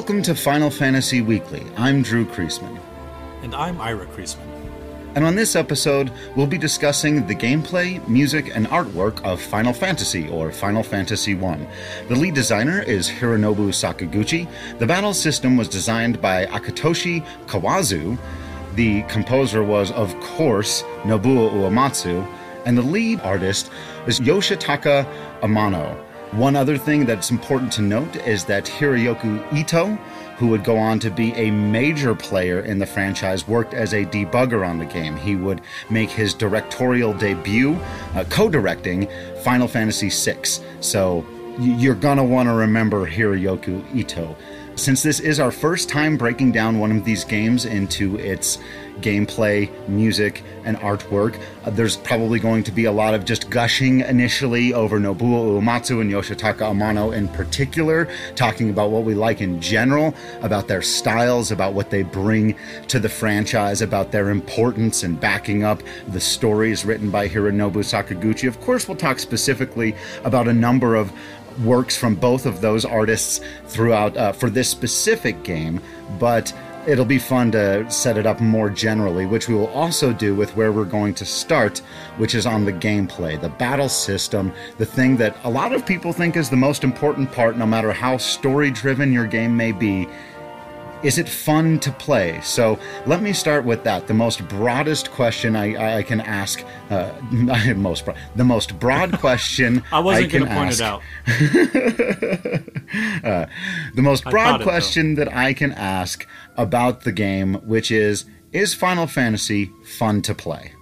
Welcome to Final Fantasy Weekly. I'm Drew Creasman. And I'm Ira Creasman. And on this episode, we'll be discussing the gameplay, music, and artwork of Final Fantasy, or Final Fantasy I. The lead designer is Hironobu Sakaguchi. The battle system was designed by Akitoshi Kawazu. The composer was, of course, Nobuo Uematsu. And the lead artist is Yoshitaka Amano. One other thing that's important to note is that Hiroyuki Ito, who would go on to be a major player in the franchise, worked as a debugger on the game. He would make his directorial debut uh, co directing Final Fantasy VI. So you're going to want to remember Hiroyuki Ito. Since this is our first time breaking down one of these games into its gameplay, music, and artwork. Uh, there's probably going to be a lot of just gushing initially over Nobuo Uematsu and Yoshitaka Amano in particular, talking about what we like in general, about their styles, about what they bring to the franchise, about their importance and backing up the stories written by Hironobu Sakaguchi. Of course, we'll talk specifically about a number of works from both of those artists throughout uh, for this specific game, but it'll be fun to set it up more generally, which we will also do with where we're going to start, which is on the gameplay, the battle system, the thing that a lot of people think is the most important part, no matter how story driven your game may be. Is it fun to play? So let me start with that. The most broadest question I, I can ask, uh, most the most broad question I wasn't going to point it out. uh, the most broad question that I can ask about the game, which is Is Final Fantasy fun to play?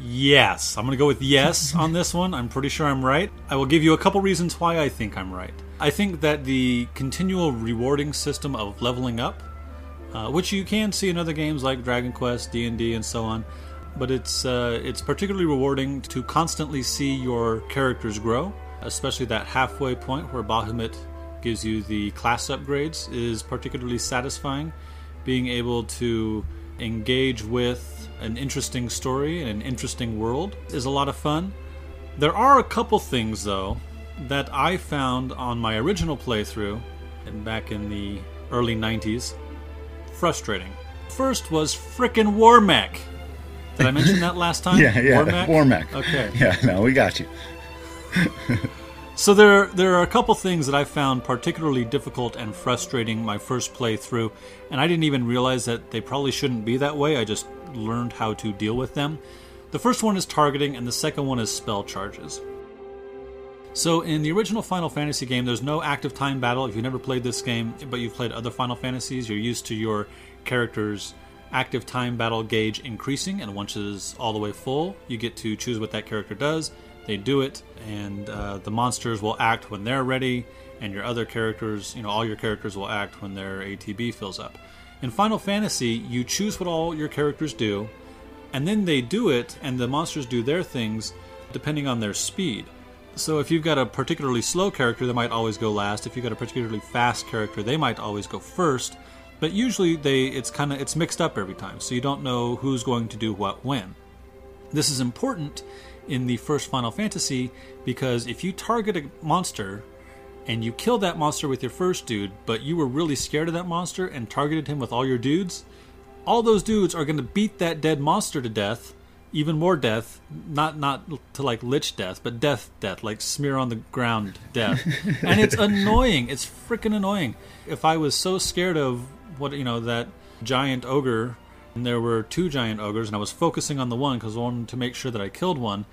Yes. I'm going to go with yes on this one. I'm pretty sure I'm right. I will give you a couple reasons why I think I'm right. I think that the continual rewarding system of leveling up, uh, which you can see in other games like Dragon Quest, D&D, and so on, but it's uh, it's particularly rewarding to constantly see your characters grow, especially that halfway point where Bahamut gives you the class upgrades is particularly satisfying. Being able to engage with an interesting story and an interesting world is a lot of fun. There are a couple things, though, that I found on my original playthrough and back in the early 90s frustrating. First was frickin' Warmech. Did I mention that last time? yeah, yeah. Warmech? Warmech. Okay. Yeah, no, we got you. So there, there are a couple things that I found particularly difficult and frustrating my first playthrough, and I didn't even realize that they probably shouldn't be that way. I just learned how to deal with them. The first one is targeting, and the second one is spell charges. So in the original Final Fantasy game, there's no active time battle. If you've never played this game, but you've played other Final Fantasies, you're used to your character's active time battle gauge increasing, and once it is all the way full, you get to choose what that character does they do it, and uh, the monsters will act when they're ready, and your other characters, you know, all your characters will act when their ATB fills up. In Final Fantasy, you choose what all your characters do, and then they do it, and the monsters do their things depending on their speed. So if you've got a particularly slow character, they might always go last. If you've got a particularly fast character, they might always go first. But usually they it's kind of it's mixed up every time, so you don't know who's going to do what when. This is important in the first Final Fantasy because if you target a monster and you kill that monster with your first dude, but you were really scared of that monster and targeted him with all your dudes, all those dudes are going to beat that dead monster to death, even more death, not not to like lich death, but death death, like smear on the ground death. and it's annoying. It's freaking annoying. If I was so scared of what, you know, that giant ogre and there were two giant ogres, and I was focusing on the one because I wanted to make sure that I killed one.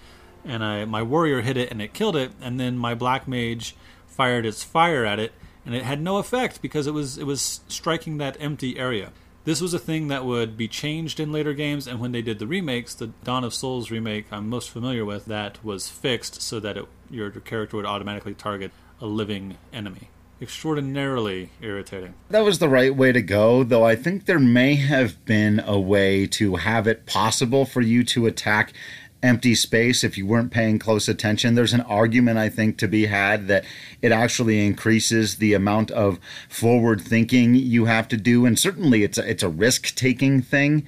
And I, my warrior hit it, and it killed it. And then my black mage fired its fire at it, and it had no effect because it was it was striking that empty area. This was a thing that would be changed in later games, and when they did the remakes, the Dawn of Souls remake I'm most familiar with, that was fixed so that it, your character would automatically target a living enemy extraordinarily irritating. That was the right way to go, though I think there may have been a way to have it possible for you to attack empty space if you weren't paying close attention. There's an argument, I think, to be had that it actually increases the amount of forward thinking you have to do, and certainly it's a, it's a risk taking thing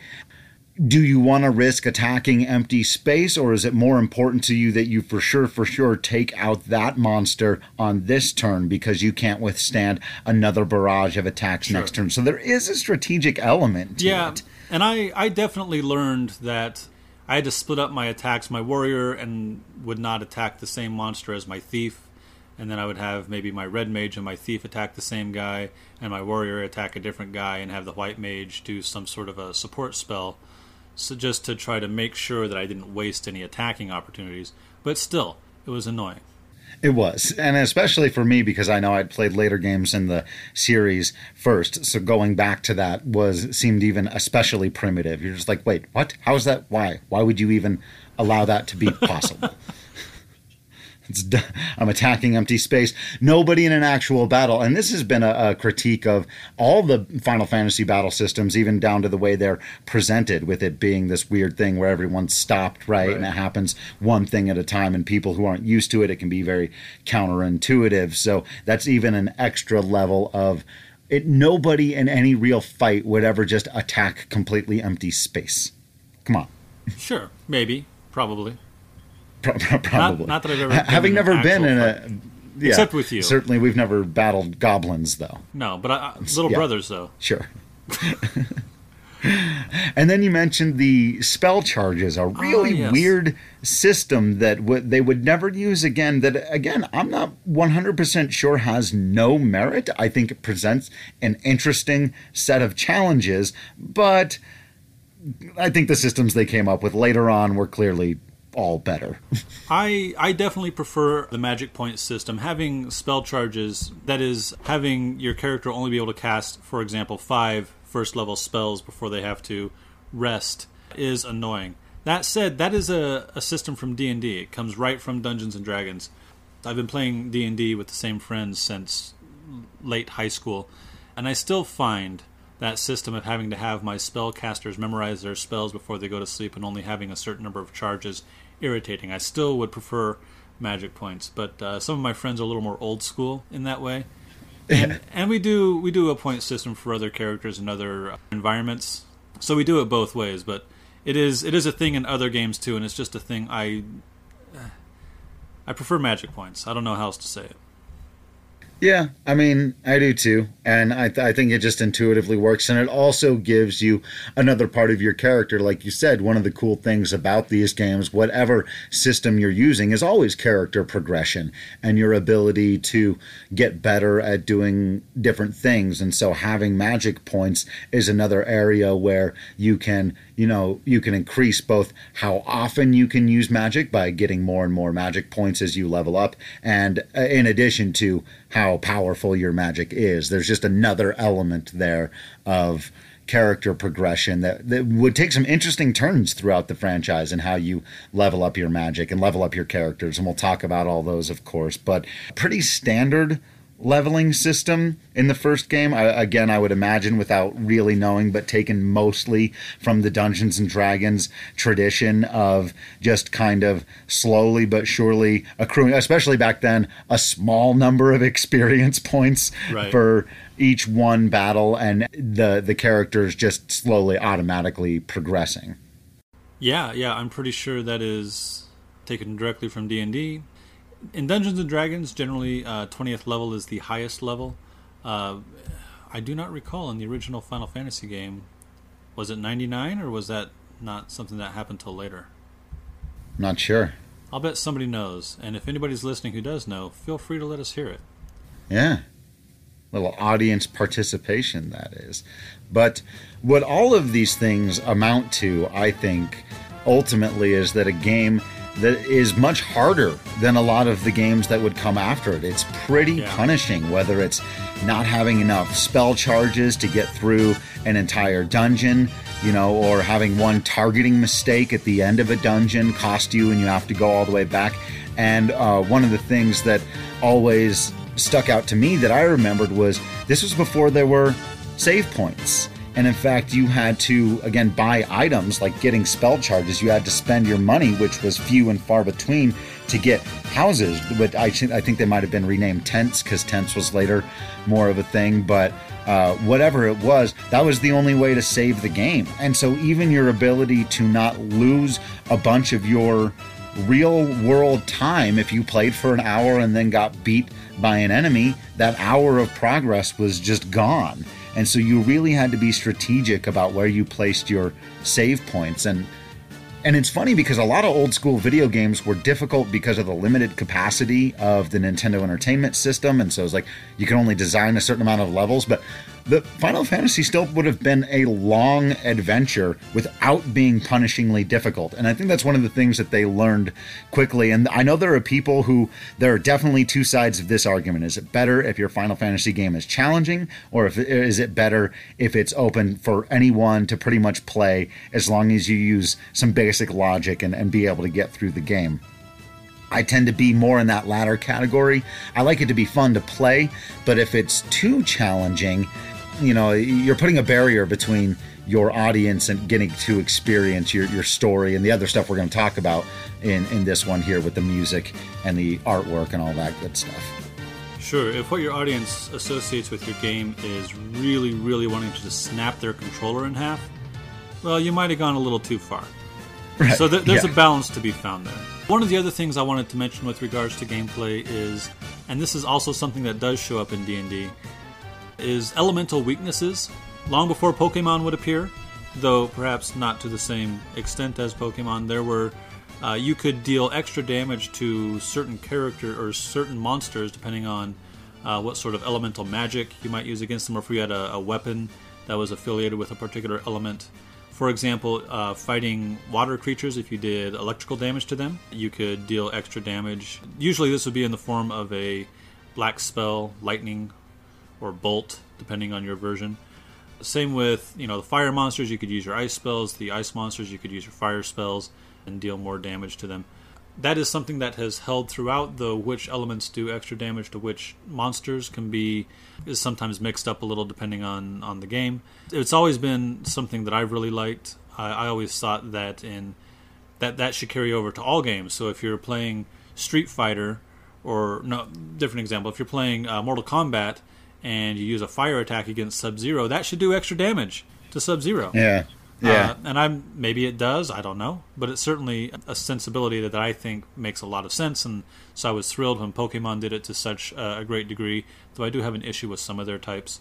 do you want to risk attacking empty space or is it more important to you that you for sure for sure take out that monster on this turn because you can't withstand another barrage of attacks sure. next turn so there is a strategic element yeah it. and i i definitely learned that i had to split up my attacks my warrior and would not attack the same monster as my thief and then I would have maybe my red mage and my thief attack the same guy, and my warrior attack a different guy, and have the white mage do some sort of a support spell so just to try to make sure that I didn't waste any attacking opportunities. But still, it was annoying. It was, and especially for me because I know I'd played later games in the series first. So going back to that was seemed even especially primitive. You're just like, wait, what? How is that? Why? Why would you even allow that to be possible? It's, I'm attacking empty space. Nobody in an actual battle, and this has been a, a, critique of all the Final Fantasy battle systems, even down to the way they're presented, with it being this weird thing where everyone's stopped, right? right. And it happens one thing at a time, and people who aren't used to it, it can be very counterintuitive. So that's even an extra level of it. Nobody in any real fight would ever just attack completely empty space. Come on. Sure, maybe, probably. Probably. Not, not, that I've ever having never been in a. Yeah, Except with you. Certainly, we've never battled goblins, though. No, but I, little yeah. brothers, though. Sure. and then you mentioned the spell charges, a ah, really oh, yes. weird system that w- they would never use again. That, again, I'm not 100% sure has no merit. I think it presents an interesting set of challenges, but I think the systems they came up with later on were clearly all better. I I definitely prefer the magic point system. Having spell charges, that is, having your character only be able to cast, for example, five first level spells before they have to rest, is annoying. That said, that is a, a system from D and D. It comes right from Dungeons and Dragons. I've been playing D and D with the same friends since late high school, and I still find that system of having to have my spellcasters memorize their spells before they go to sleep and only having a certain number of charges irritating. I still would prefer magic points, but uh, some of my friends are a little more old school in that way. And, and we do we do a point system for other characters and other uh, environments, so we do it both ways. But it is it is a thing in other games too, and it's just a thing I I prefer magic points. I don't know how else to say it. Yeah, I mean, I do too. And I, th- I think it just intuitively works. And it also gives you another part of your character. Like you said, one of the cool things about these games, whatever system you're using, is always character progression and your ability to get better at doing different things. And so having magic points is another area where you can you know you can increase both how often you can use magic by getting more and more magic points as you level up and uh, in addition to how powerful your magic is. There's just another element there of character progression that, that would take some interesting turns throughout the franchise and how you level up your magic and level up your characters. And we'll talk about all those of course but pretty standard leveling system in the first game. I, again, I would imagine without really knowing, but taken mostly from the Dungeons and Dragons tradition of just kind of slowly but surely accruing, especially back then, a small number of experience points right. for each one battle, and the the characters just slowly automatically progressing. Yeah, yeah, I'm pretty sure that is taken directly from D and D in Dungeons and Dragons, generally uh, 20th level is the highest level. Uh, I do not recall in the original Final Fantasy game, was it 99 or was that not something that happened till later? Not sure. I'll bet somebody knows, and if anybody's listening who does know, feel free to let us hear it. Yeah. Little audience participation, that is. But what all of these things amount to, I think, ultimately, is that a game that is much harder than a lot of the games that would come after it. It's pretty yeah. punishing, whether it's not having enough spell charges to get through an entire dungeon, you know, or having one targeting mistake at the end of a dungeon cost you and you have to go all the way back. And uh, one of the things that always stuck out to me that I remembered was this was before there were save points. And in fact, you had to, again, buy items like getting spell charges. You had to spend your money, which was few and far between, to get houses. But I, I think they might have been renamed tents because tents was later more of a thing. But uh, whatever it was, that was the only way to save the game. And so, even your ability to not lose a bunch of your real world time, if you played for an hour and then got beat by an enemy, that hour of progress was just gone. And so, you really had to be strategic about where you placed your save points. And and it's funny because a lot of old school video games were difficult because of the limited capacity of the Nintendo Entertainment System. And so it's like you can only design a certain amount of levels. But the Final Fantasy still would have been a long adventure without being punishingly difficult. And I think that's one of the things that they learned quickly. And I know there are people who, there are definitely two sides of this argument. Is it better if your Final Fantasy game is challenging, or if is it better if it's open for anyone to pretty much play as long as you use some basic logic and, and be able to get through the game? I tend to be more in that latter category. I like it to be fun to play, but if it's too challenging, you know you're putting a barrier between your audience and getting to experience your, your story and the other stuff we're going to talk about in, in this one here with the music and the artwork and all that good stuff. Sure, if what your audience associates with your game is really, really wanting to just snap their controller in half, well, you might have gone a little too far. Right. So th- there's yeah. a balance to be found there. One of the other things I wanted to mention with regards to gameplay is, and this is also something that does show up in D&D, is elemental weaknesses. Long before Pokemon would appear, though perhaps not to the same extent as Pokemon, there were uh, you could deal extra damage to certain character or certain monsters depending on uh, what sort of elemental magic you might use against them, or if you had a, a weapon that was affiliated with a particular element. For example, uh, fighting water creatures, if you did electrical damage to them, you could deal extra damage. Usually, this would be in the form of a black spell, lightning, or bolt, depending on your version. Same with you know the fire monsters. You could use your ice spells. The ice monsters, you could use your fire spells and deal more damage to them. That is something that has held throughout. Though which elements do extra damage to which monsters can be is sometimes mixed up a little depending on on the game. It's always been something that I've really liked. I, I always thought that in that that should carry over to all games. So if you're playing Street Fighter or no different example, if you're playing uh, Mortal Kombat and you use a fire attack against Sub Zero, that should do extra damage to Sub Zero. Yeah. Yeah. Uh, and I'm maybe it does, I don't know, but it's certainly a sensibility that I think makes a lot of sense and so I was thrilled when Pokemon did it to such a great degree, though I do have an issue with some of their types.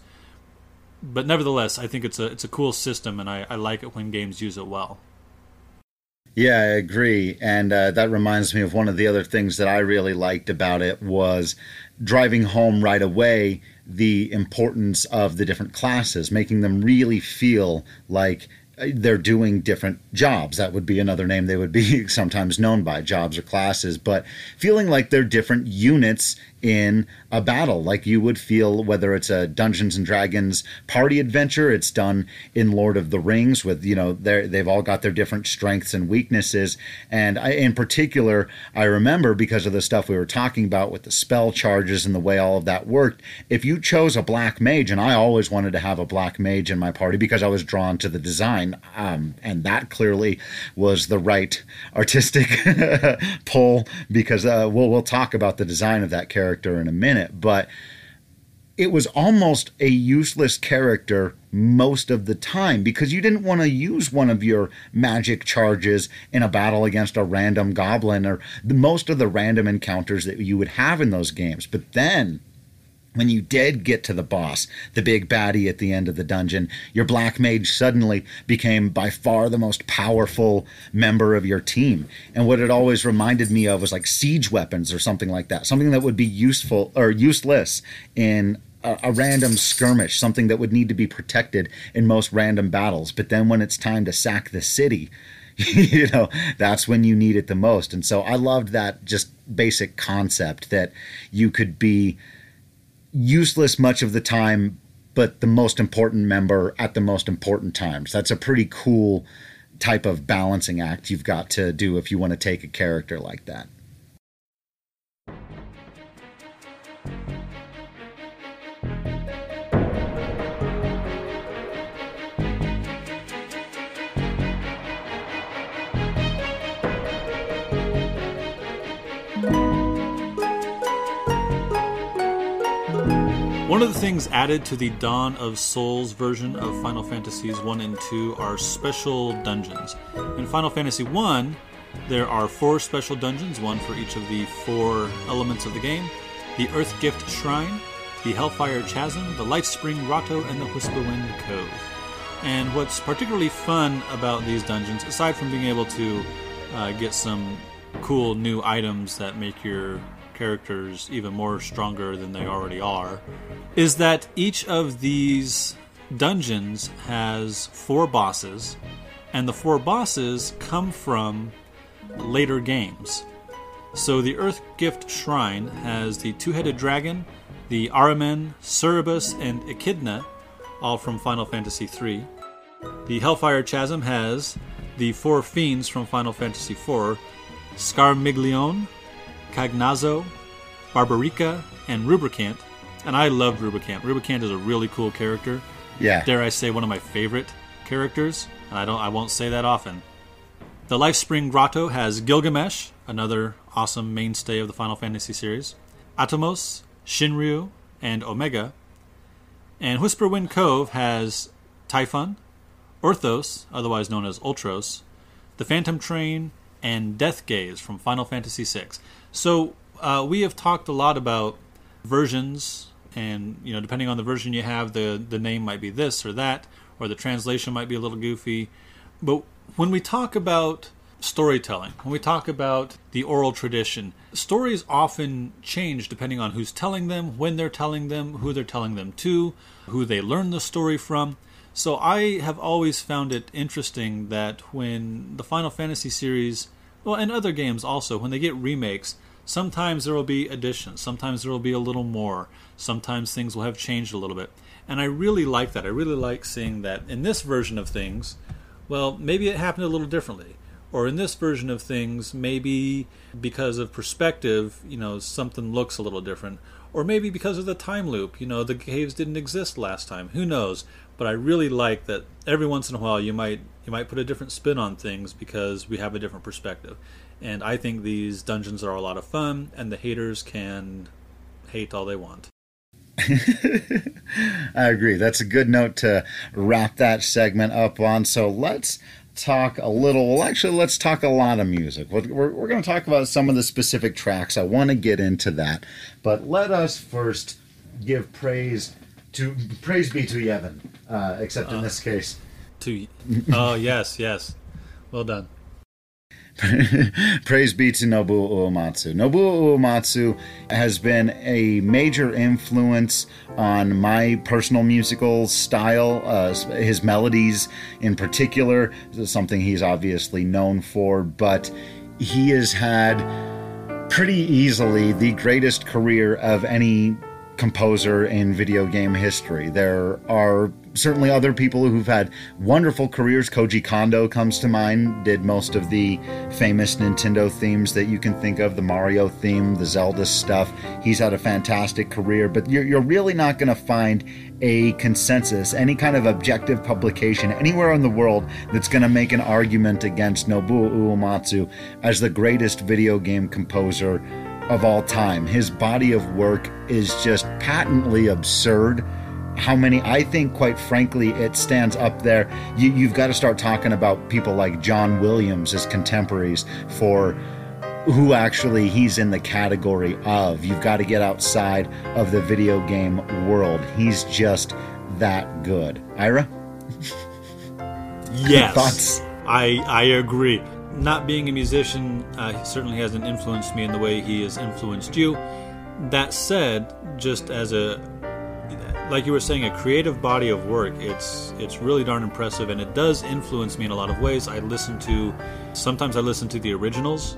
But nevertheless, I think it's a it's a cool system and I, I like it when games use it well. Yeah, I agree. And uh, that reminds me of one of the other things that I really liked about it was driving home right away the importance of the different classes, making them really feel like uh, they're doing different jobs. That would be another name they would be sometimes known by, jobs or classes, but feeling like they're different units in a battle. Like you would feel whether it's a Dungeons and Dragons party adventure it's done in Lord of the Rings with you know they they've all got their different strengths and weaknesses. And I, in particular I remember because of the stuff we were talking about with the spell charges and the way all of that worked if you chose a black mage and I always wanted to have a black mage in my party because I was drawn to the design um, and that clearly was the right artistic pull because uh, we'll we'll talk about the design of that character character in a minute, but it was almost a useless character most of the time because you didn't want to use one of your magic charges in a battle against a random goblin or the, most of the random encounters that you would have in those games. But then when you did get to the boss, the big baddie at the end of the dungeon, your black mage suddenly became by far the most powerful member of your team. And what it always reminded me of was like siege weapons or something like that, something that would be useful or useless in a, a random skirmish, something that would need to be protected in most random battles. But then when it's time to sack the city, you know that's when you need it the most and so i loved that just basic concept that you could be useless much of the time, but the most important member at the most important times. That's a pretty cool type of balancing act you've got to do if you want to take a character like that. One of the things added to the Dawn of Souls version of Final Fantasies 1 and 2 are special dungeons. In Final Fantasy 1, there are four special dungeons, one for each of the four elements of the game the Earth Gift Shrine, the Hellfire Chasm, the Life Spring Grotto, and the Whisperwind Cove. And what's particularly fun about these dungeons, aside from being able to uh, get some cool new items that make your characters even more stronger than they already are, is that each of these dungeons has four bosses, and the four bosses come from later games. So the Earth Gift Shrine has the two headed dragon, the Ahriman, Cerberus, and Echidna, all from Final Fantasy III. The Hellfire Chasm has the four fiends from Final Fantasy IV Scarmiglione, Cagnazzo, Barbariccia, and Rubicant. And I loved Rubicant. Rubicant is a really cool character. Yeah. Dare I say one of my favorite characters? And I don't I won't say that often. The Life Spring Grotto has Gilgamesh, another awesome mainstay of the Final Fantasy series, Atomos, Shinryu, and Omega. And Whisperwind Cove has Typhon, Orthros, otherwise known as Ultros, the Phantom Train, and Death Gaze from Final Fantasy VI. So uh, we have talked a lot about versions, and you know, depending on the version you have, the the name might be this or that, or the translation might be a little goofy. But when we talk about storytelling, when we talk about the oral tradition, stories often change depending on who's telling them, when they're telling them, who they're telling them to, who they learn the story from. So I have always found it interesting that when the Final Fantasy series, well, and other games also, when they get remakes, sometimes there will be additions, sometimes there will be a little more, sometimes things will have changed a little bit. And I really like that. I really like seeing that in this version of things, well, maybe it happened a little differently. Or in this version of things, maybe because of perspective, you know, something looks a little different. Or maybe because of the time loop, you know, the caves didn't exist last time. Who knows? But I really like that every once in a while you might you might put a different spin on things because we have a different perspective. And I think these dungeons are a lot of fun and the haters can hate all they want. I agree. That's a good note to wrap that segment up on. So let's talk a little. Well, actually, let's talk a lot of music. We're, we're, we're going to talk about some of the specific tracks. I want to get into that. But let us first give praise to praise be to Yevon, uh, except in uh, this case. To oh yes yes, well done. Praise be to Nobuo Uematsu. Nobuo Uematsu has been a major influence on my personal musical style. Uh, his melodies, in particular, is something he's obviously known for, but he has had pretty easily the greatest career of any composer in video game history. There are certainly other people who've had wonderful careers. Koji Kondo comes to mind, did most of the famous Nintendo themes that you can think of the Mario theme, the Zelda stuff. He's had a fantastic career, but you're, you're really not going to find a consensus, any kind of objective publication anywhere in the world that's going to make an argument against Nobuo Uematsu as the greatest video game composer of all time. His body of work is just patently absurd. How many, I think, quite frankly, it stands up there. You, you've got to start talking about people like John Williams as contemporaries for who actually he's in the category of. You've got to get outside of the video game world. He's just that good. Ira? Yes. Thoughts? I I agree not being a musician uh, certainly hasn't influenced me in the way he has influenced you. That said, just as a like you were saying, a creative body of work, it's it's really darn impressive, and it does influence me in a lot of ways. I listen to sometimes I listen to the originals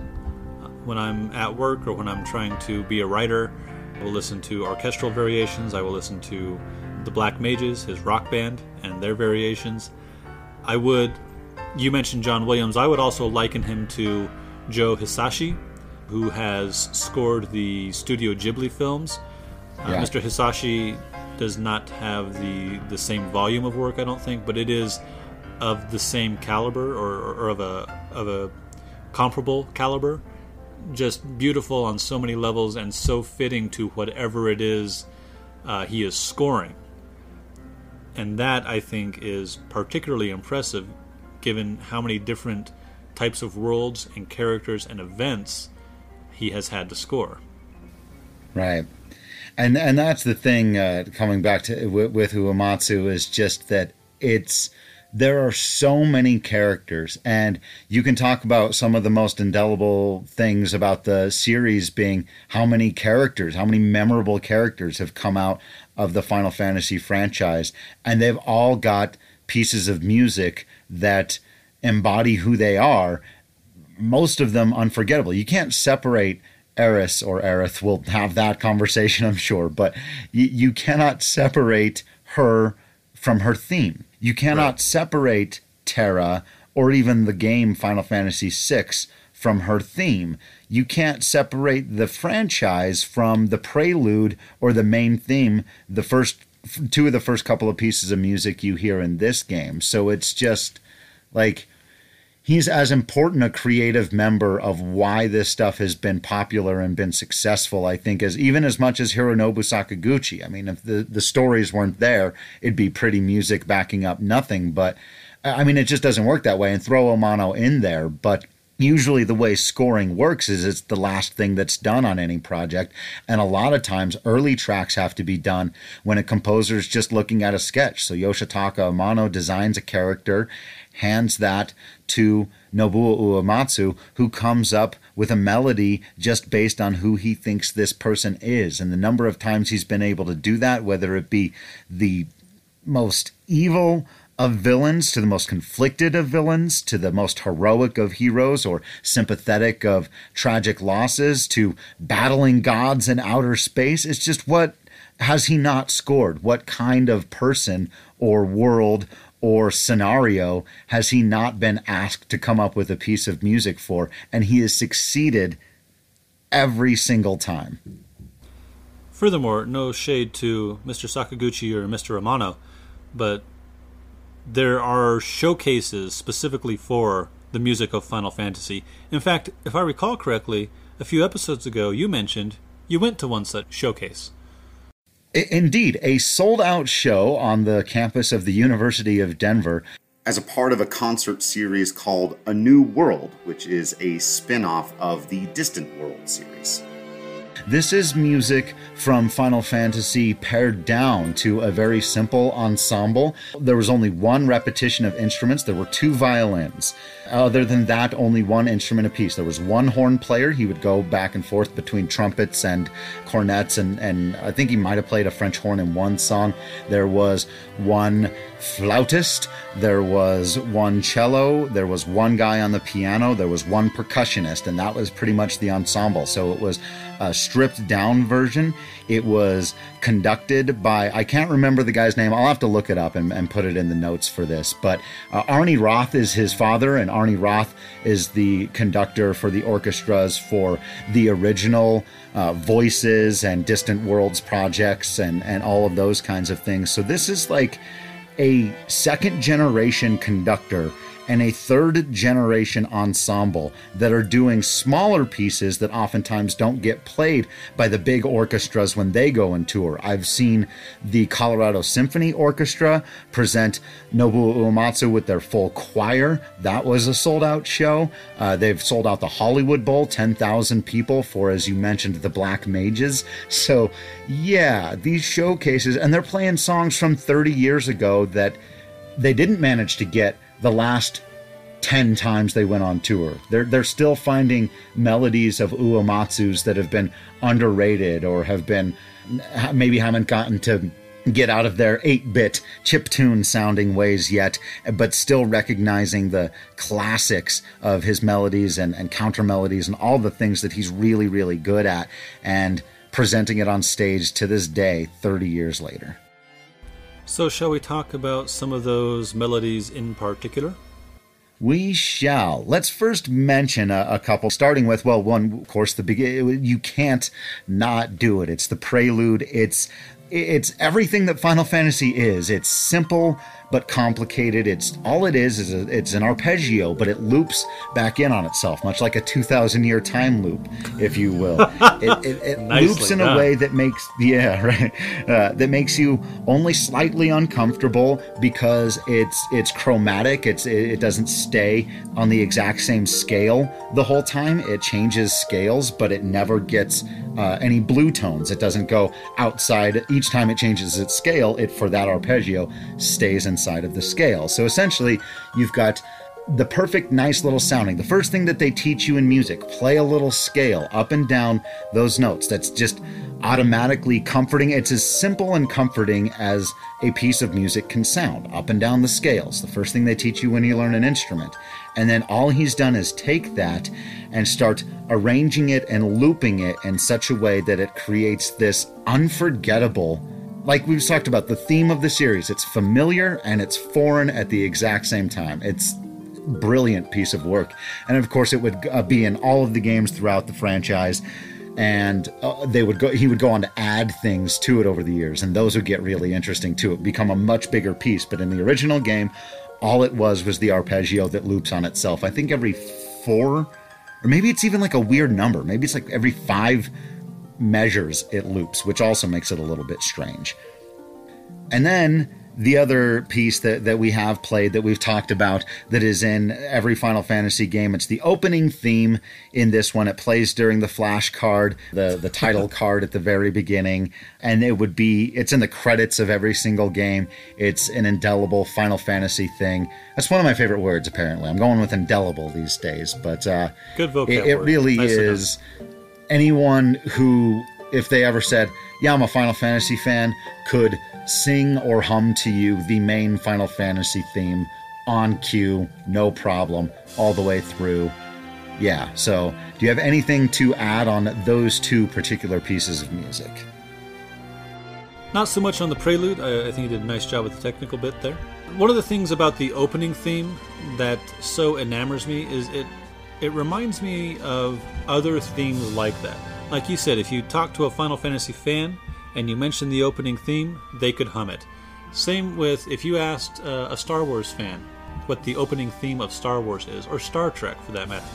uh, when I'm at work or when I'm trying to be a writer. I will listen to orchestral variations. I will listen to the Black Mages, his rock band, and their variations. I would you mentioned John Williams. I would also liken him to Joe Hisaishi, who has scored the Studio Ghibli films. Uh, yeah. Mr. Hisaishi does not have the the same volume of work, I don't think, but it is of the same caliber or, or of a of a comparable caliber. Just beautiful on so many levels and so fitting to whatever it is uh, he is scoring. And that, I think, is particularly impressive given how many different types of worlds and characters and events he has had to score. Right. And and that's the thing uh, coming back to with, with Uematsu is just that it's there are so many characters and you can talk about some of the most indelible things about the series being how many characters how many memorable characters have come out of the final fantasy franchise and they've all got pieces of music that embody who they are most of them unforgettable you can't separate Aeris or Aerith will have that conversation, I'm sure, but you, you cannot separate her from her theme. You cannot right. separate Terra or even the game Final Fantasy VI from her theme. You can't separate the franchise from the prelude or the main theme, the first two of the first couple of pieces of music you hear in this game. So it's just like he's as important a creative member of why this stuff has been popular and been successful, I think, as even as much as Hironobu Sakaguchi. I mean, if the, the stories weren't there, it'd be pretty music backing up nothing. But I mean, it just doesn't work that way. And throw Amano in there, but usually the way scoring works is it's the last thing that's done on any project and a lot of times early tracks have to be done when a composer is just looking at a sketch so yoshitaka amano designs a character hands that to Nobuo Uematsu, who comes up with a melody just based on who he thinks this person is. And the number of times he's been able to do that, whether it be the most evil of villains to the most conflicted of villains to the most heroic of heroes or sympathetic of tragic losses to battling gods in outer space. It's just what has he not scored? What kind of person or world or scenario has he not been asked to come up with a piece of music for? And he has succeeded every single time. Furthermore, no shade to Mr. Sakaguchi or Mr. Amano, but there are showcases specifically for the music of Final Fantasy. In fact, if I recall correctly, a few episodes ago you mentioned you went to one such showcase. Indeed, a sold out show on the campus of the University of Denver. As a part of a concert series called A New World, which is a spin off of the Distant World series. This is music from Final Fantasy pared down to a very simple ensemble. There was only one repetition of instruments, there were two violins. Other than that, only one instrument apiece. There was one horn player. He would go back and forth between trumpets and cornets, and, and I think he might have played a French horn in one song. There was one flautist, there was one cello, there was one guy on the piano, there was one percussionist, and that was pretty much the ensemble. So it was a stripped down version. It was conducted by, I can't remember the guy's name. I'll have to look it up and, and put it in the notes for this. But uh, Arnie Roth is his father, and Arnie Roth is the conductor for the orchestras for the original uh, Voices and Distant Worlds projects and, and all of those kinds of things. So this is like a second generation conductor and a third generation ensemble that are doing smaller pieces that oftentimes don't get played by the big orchestras when they go and tour. I've seen the Colorado Symphony Orchestra present Nobuo Uematsu with their full choir. That was a sold out show. Uh, they've sold out the Hollywood Bowl, 10,000 people for, as you mentioned, the Black Mages. So, yeah, these showcases, and they're playing songs from 30 years ago that they didn't manage to get the last 10 times they went on tour. They're, they're still finding melodies of Uematsu's that have been underrated or have been maybe haven't gotten to get out of their 8 bit chip tune sounding ways yet, but still recognizing the classics of his melodies and, and counter melodies and all the things that he's really, really good at and presenting it on stage to this day, 30 years later. So, shall we talk about some of those melodies in particular? We shall. Let's first mention a, a, couple, starting with, well, one, of course, the begin. You can't not do it. It's the prelude. It's it's everything that Final Fantasy is. It's simple, but complicated. It's all it is is a, it's an arpeggio, but it loops back in on itself, much like a two thousand year time loop, if you will. it, it, it loops in done. a way that makes yeah right uh, that makes you only slightly uncomfortable because it's it's chromatic. It's it, it doesn't stay on the exact same scale the whole time. It changes scales, but it never gets uh, any blue tones. It doesn't go outside each time it changes its scale. It for that arpeggio stays inside of the scale. So essentially, you've got the perfect, nice little sounding. The first thing that they teach you in music, play a little scale up and down those notes. That's just automatically comforting. It's as simple and comforting as a piece of music can sound, up and down the scales. The first thing they teach you when you learn an instrument. And then all he's done is take that and start arranging it and looping it in such a way that it creates this unforgettable like we've talked about the theme of the series it's familiar and it's foreign at the exact same time. It's brilliant piece of work. And of course it would uh, be in all of the games throughout the franchise. And uh, they would go he would go on to add things to it over the years. And those would get really interesting too. It become a much bigger piece. But in the original game all it was was the arpeggio that loops on itself. I think every four or maybe it's even like a weird number. Maybe it's like every five measures it loops, which also makes it a little bit strange. And then the other piece that, that we have played that we've talked about that is in every Final Fantasy game, it's the opening theme in this one. It plays during the flash card, the, the title card at the very beginning, and it would be it's in the credits of every single game. It's an indelible Final Fantasy thing. That's one of my favorite words, apparently. I'm going with indelible these days, but uh, Good vocab it, it really Nice to know. Anyone who, if they ever said, Yeah, I'm a Final Fantasy fan, could sing or hum to you the main Final Fantasy theme on cue, no problem, all the way through. Yeah, so do you have anything to add on those two particular pieces of music? Not so much on the prelude. I, I think he did a nice job with the technical bit there. One of the things about the opening theme that so enamors me is it it reminds me of other themes like that. Like you said, if you talk to a Final Fantasy fan and you mention the opening theme, they could hum it. Same with if you asked uh, a Star Wars fan what the opening theme of Star Wars is, or Star Trek for that matter.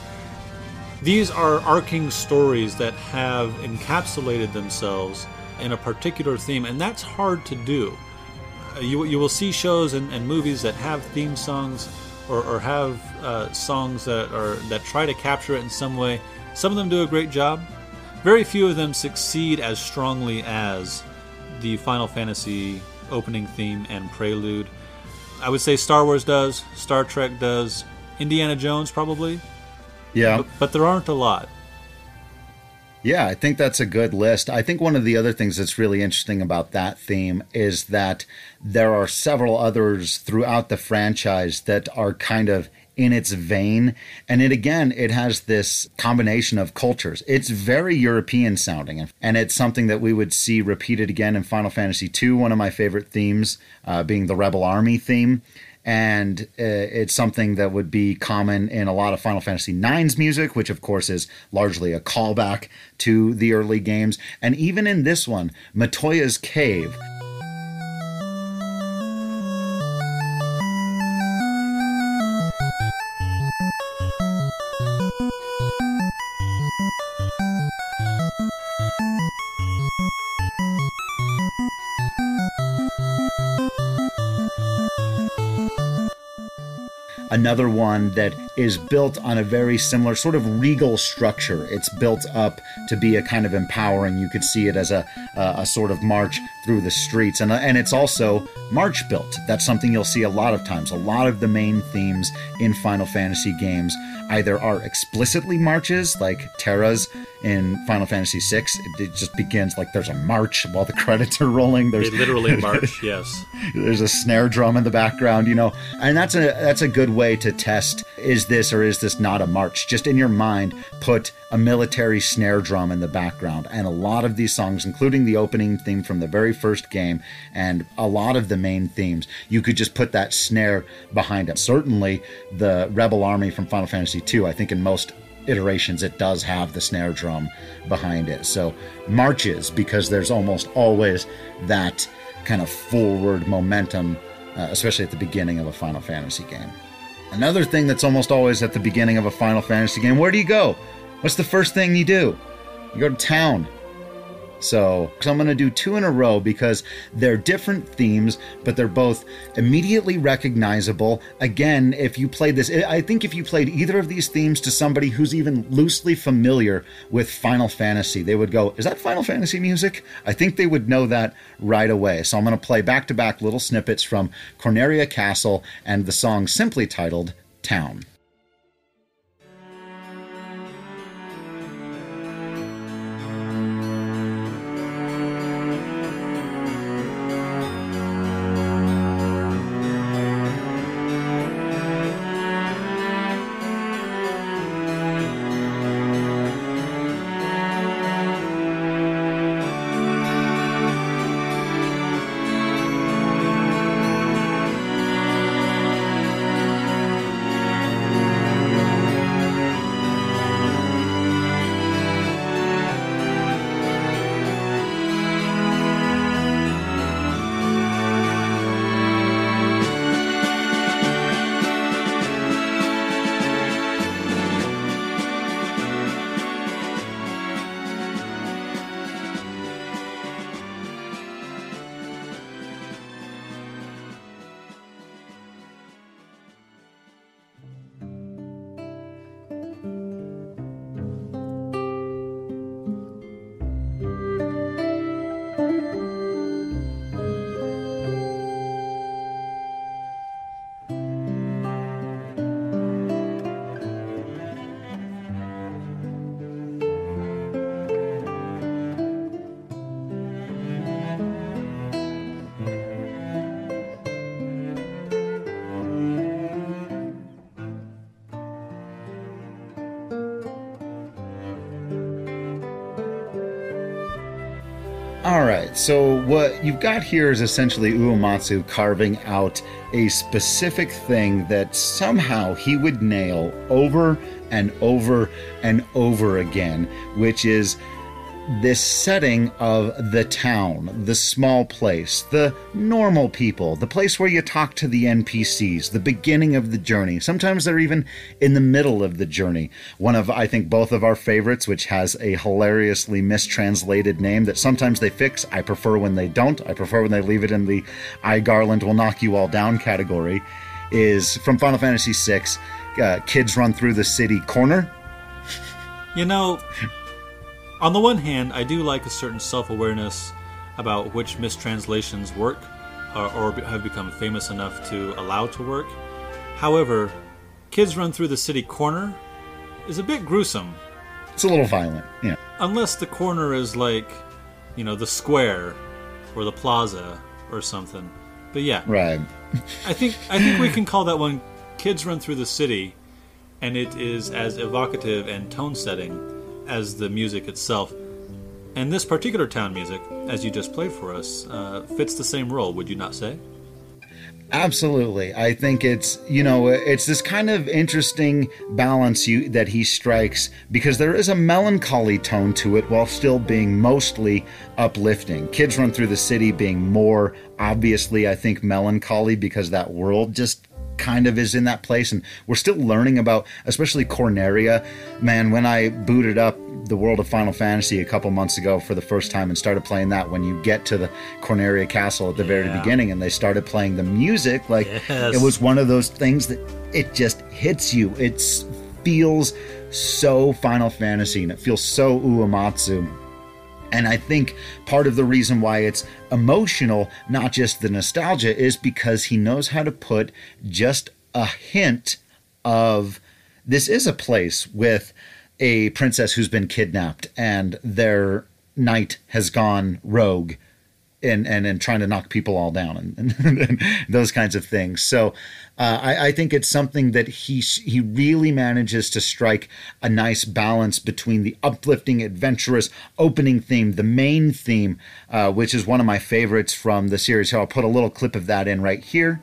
These are arcing stories that have encapsulated themselves in a particular theme, and that's hard to do. Uh, you, you will see shows and, and movies that have theme songs or, or have uh, songs that are that try to capture it in some way. Some of them do a great job. Very few of them succeed as strongly as the Final Fantasy opening theme and prelude. I would say Star Wars does, Star Trek does, Indiana Jones probably, Yeah. but, but there aren't a lot. Yeah, I think that's a good list. I think one of the other things that's really interesting about that theme is that there are several others throughout the franchise that are kind of in its vein. And it again, it has this combination of cultures. It's very European sounding, and it's something that we would see repeated again in Final Fantasy II, one of my favorite themes uh, being the Rebel Army theme and uh, it's something that would be common in a lot of Final Fantasy IX's music, which of course is largely a callback to the early games. And even in this one, Matoya's Cave. Another one that is built on a very similar sort of regal structure. It's built up to be a kind of empowering. You could see it as a a, a sort of march through the streets, and uh, and it's also march built. That's something you'll see a lot of times. A lot of the main themes in Final Fantasy games either are explicitly marches, like Terra's in Final Fantasy VI. It, just begins like there's a march while the credits are rolling. They There's literally a march, yes. there's a snare drum in the background you know and that's a that's a good way to test is this or is this not a march just in your mind put a military snare drum in the background and a lot of these songs including the opening theme from the very first game and a lot of the main themes you could just put that snare behind it certainly the rebel army from final fantasy ii i think in most iterations it does have the snare drum behind it so marches because there's almost always that kind of forward momentum uh, especially at the beginning of a Final Fantasy game. Another thing that's almost always at the beginning of a Final Fantasy game where do you go? What's the first thing you do? You go to town. So, so I'm going to do two in a row because they're different themes, but they're both immediately recognizable. Again, if you played this, I think if you played either of these themes to somebody who's even loosely familiar with Final Fantasy, they would go, Is that Final Fantasy music? I think they would know that right away. So I'm going to play back to back little snippets from Corneria Castle and the song simply titled Town. So what you've got here is essentially Uematsu carving out a specific thing that somehow he would nail over and over and over again, which is this setting of the town, the small place, the normal people, the place where you talk to the NPCs, the beginning of the journey. Sometimes they're even in the middle of the journey. One of, I think, both of our favorites, which has a hilariously mistranslated name that sometimes they fix. I prefer when they don't. I prefer when they leave it in the I Garland will knock you all down category, is from Final Fantasy VI. Uh, kids run through the city corner. You know, on the one hand, I do like a certain self awareness about which mistranslations work uh, or, or, have become famous enough to allow to work. However, Kids Run Through the City Corner is a bit gruesome. It's a little violent, yeah. Unless the corner is like, you know, the square or the plaza or something. But yeah. Right. I think I think we can call that one Kids Run Through the City and it is as evocative and tone setting as the music itself. And this particular town music, as you just played for us, uh, fits the same role, would you not say? Absolutely. I think it's, you know, it's this kind of interesting balance you, that he strikes because there is a melancholy tone to it while still being mostly uplifting. Kids Run Through the City being more obviously, I think, melancholy because that world just kind of is in that place and we're still learning about especially corneria. Man when i booted up the world of final fantasy a couple months ago for the first time and started playing that when you get to the corneria castle at the very beginning and they started playing the music like yes. it was one of those things that it just hits you. It feels so final fantasy and it feels so uematsu and I think part of the reason why it's emotional, not just the nostalgia, is because he knows how to put just a hint of this is a place with a princess who's been kidnapped and their knight has gone rogue and and, and trying to knock people all down and, and, and those kinds of things. So uh, I, I, think it's something that he he really manages to strike a nice balance between the uplifting, adventurous opening theme, the main theme, uh, which is one of my favorites from the series. So I'll put a little clip of that in right here.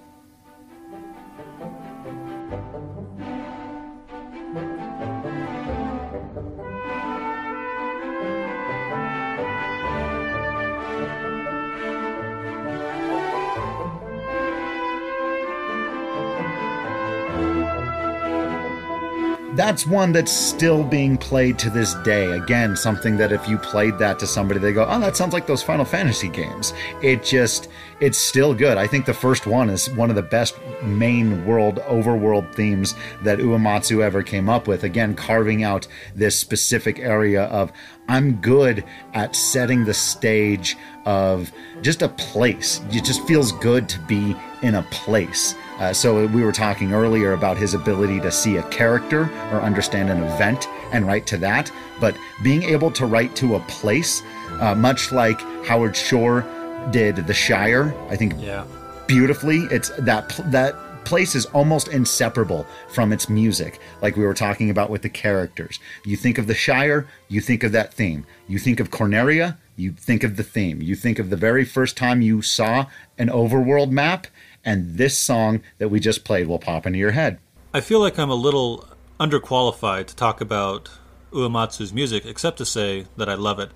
That's one that's still being played to this day. Again, something that if you played that to somebody, they go, "Oh, that sounds like those Final Fantasy games." It just, it's still good. I think the first one is one of the best main world overworld themes that Uematsu ever came up with. Again, carving out this specific area of I'm good at setting the stage of just a place. It just feels good to be in a place. Uh, so we were talking earlier about his ability to see a character or understand an event and write to that, but being able to write to a place, uh, much like Howard Shore did The Shire, I think Yeah. beautifully. It's that that place is almost inseparable from its music, like we were talking about with the characters. You think of the Shire, you think of that theme. You think of Corneria, you think of the theme. You think of the very first time you saw an overworld map, and this song that we just played will pop into your head. I feel like I'm a little underqualified to talk about Uematsu's music, except to say that I love it.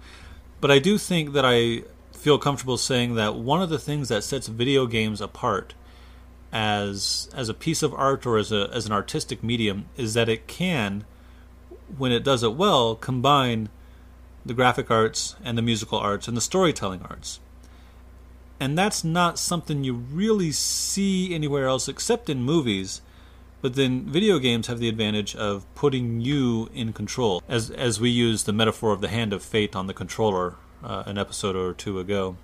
But I do think that I feel comfortable saying that one of the things that sets video games apart as as a piece of art or as a as an artistic medium is that it can, when it does it well, combine the graphic arts and the musical arts and the storytelling arts. And that's not something you really see anywhere else except in movies. But then video games have the advantage of putting you in control, as as we use the metaphor of the hand of fate on the controller uh, an episode or two ago.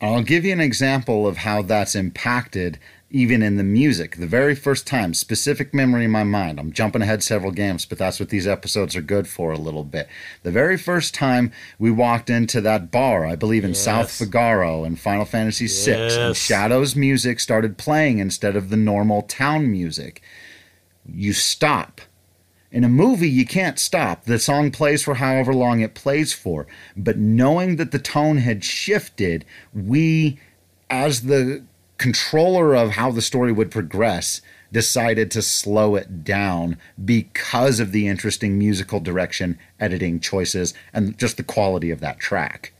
I'll give you an example of how that's impacted even in the music. The very first time, specific memory in my mind. I'm jumping ahead several games, but that's what these episodes are good for a little bit. The very first time we walked into that bar, I believe in Yes. South Figaro in Final Fantasy VI, and Shadow's music started playing instead of the normal town music. You stop. In a movie, you can't stop. The song plays for however long it plays for. But knowing that the tone had shifted, we, as the controller of how the story would progress, decided to slow it down because of the interesting musical direction, editing choices, and just the quality of that track.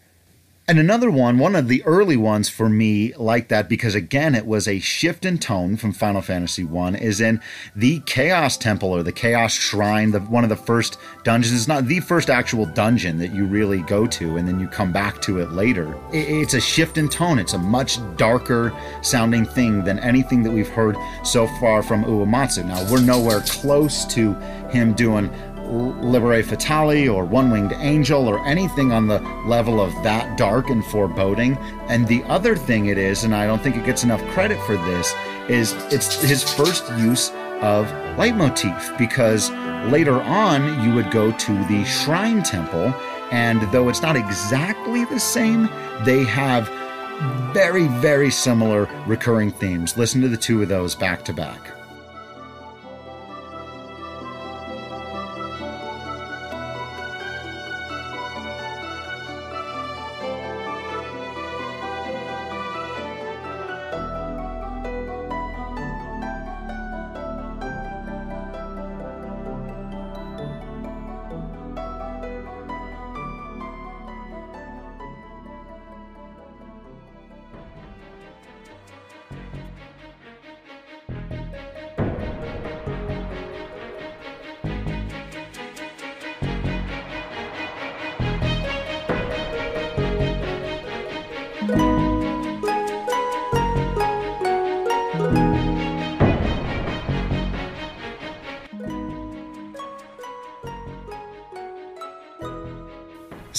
And another one, one of the early ones for me like that, because again, it was a shift in tone from Final Fantasy One, is in the Chaos Temple or the Chaos Shrine, the, one of the first dungeons. It's not the first actual dungeon that you really go to, and then you come back to it later. It's a shift in tone. It's a much darker sounding thing than anything that we've heard so far from Uematsu. Now, we're nowhere close to him doing Liberi Fatali or One Winged Angel or anything on the level of that dark and foreboding. And the other thing it is, and I don't think it gets enough credit for this, is it's his first use of leitmotif because later on you would go to the Shrine Temple, and though it's not exactly the same, they have very, very similar recurring themes. Listen to the two of those back to back.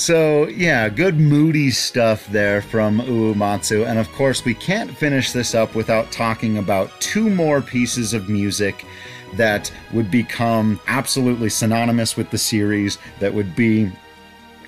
So, yeah, good moody stuff there from Uematsu. And of course, we can't finish this up without talking about two more pieces of music that would become absolutely synonymous with the series, that would be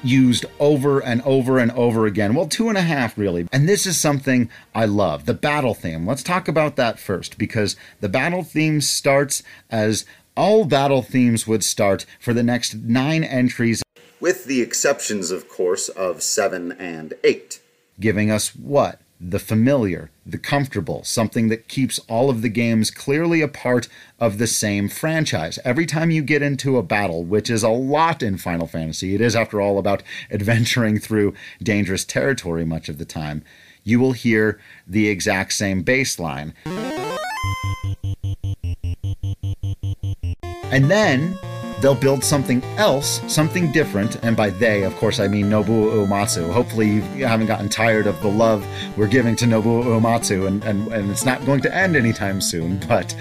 used over and over and over again. Well, two and a half, really. And this is something I love the battle theme. Let's talk about that first, because the battle theme starts as all battle themes would start for the next nine entries with the exceptions, of course, of 7 and 8. giving us what? The familiar, the comfortable, something that keeps all of the games clearly a part of the same franchise. Every time you get into a battle, which is a lot in Final Fantasy, it is, after all, about adventuring through dangerous territory much of the time, you will hear the exact same bass line. And then they'll build something else, something different. And by they, of course, I mean Nobuo Uematsu. Hopefully, you haven't gotten tired of the love we're giving to Nobuo Uematsu, and, and, and it's not going to end anytime soon. But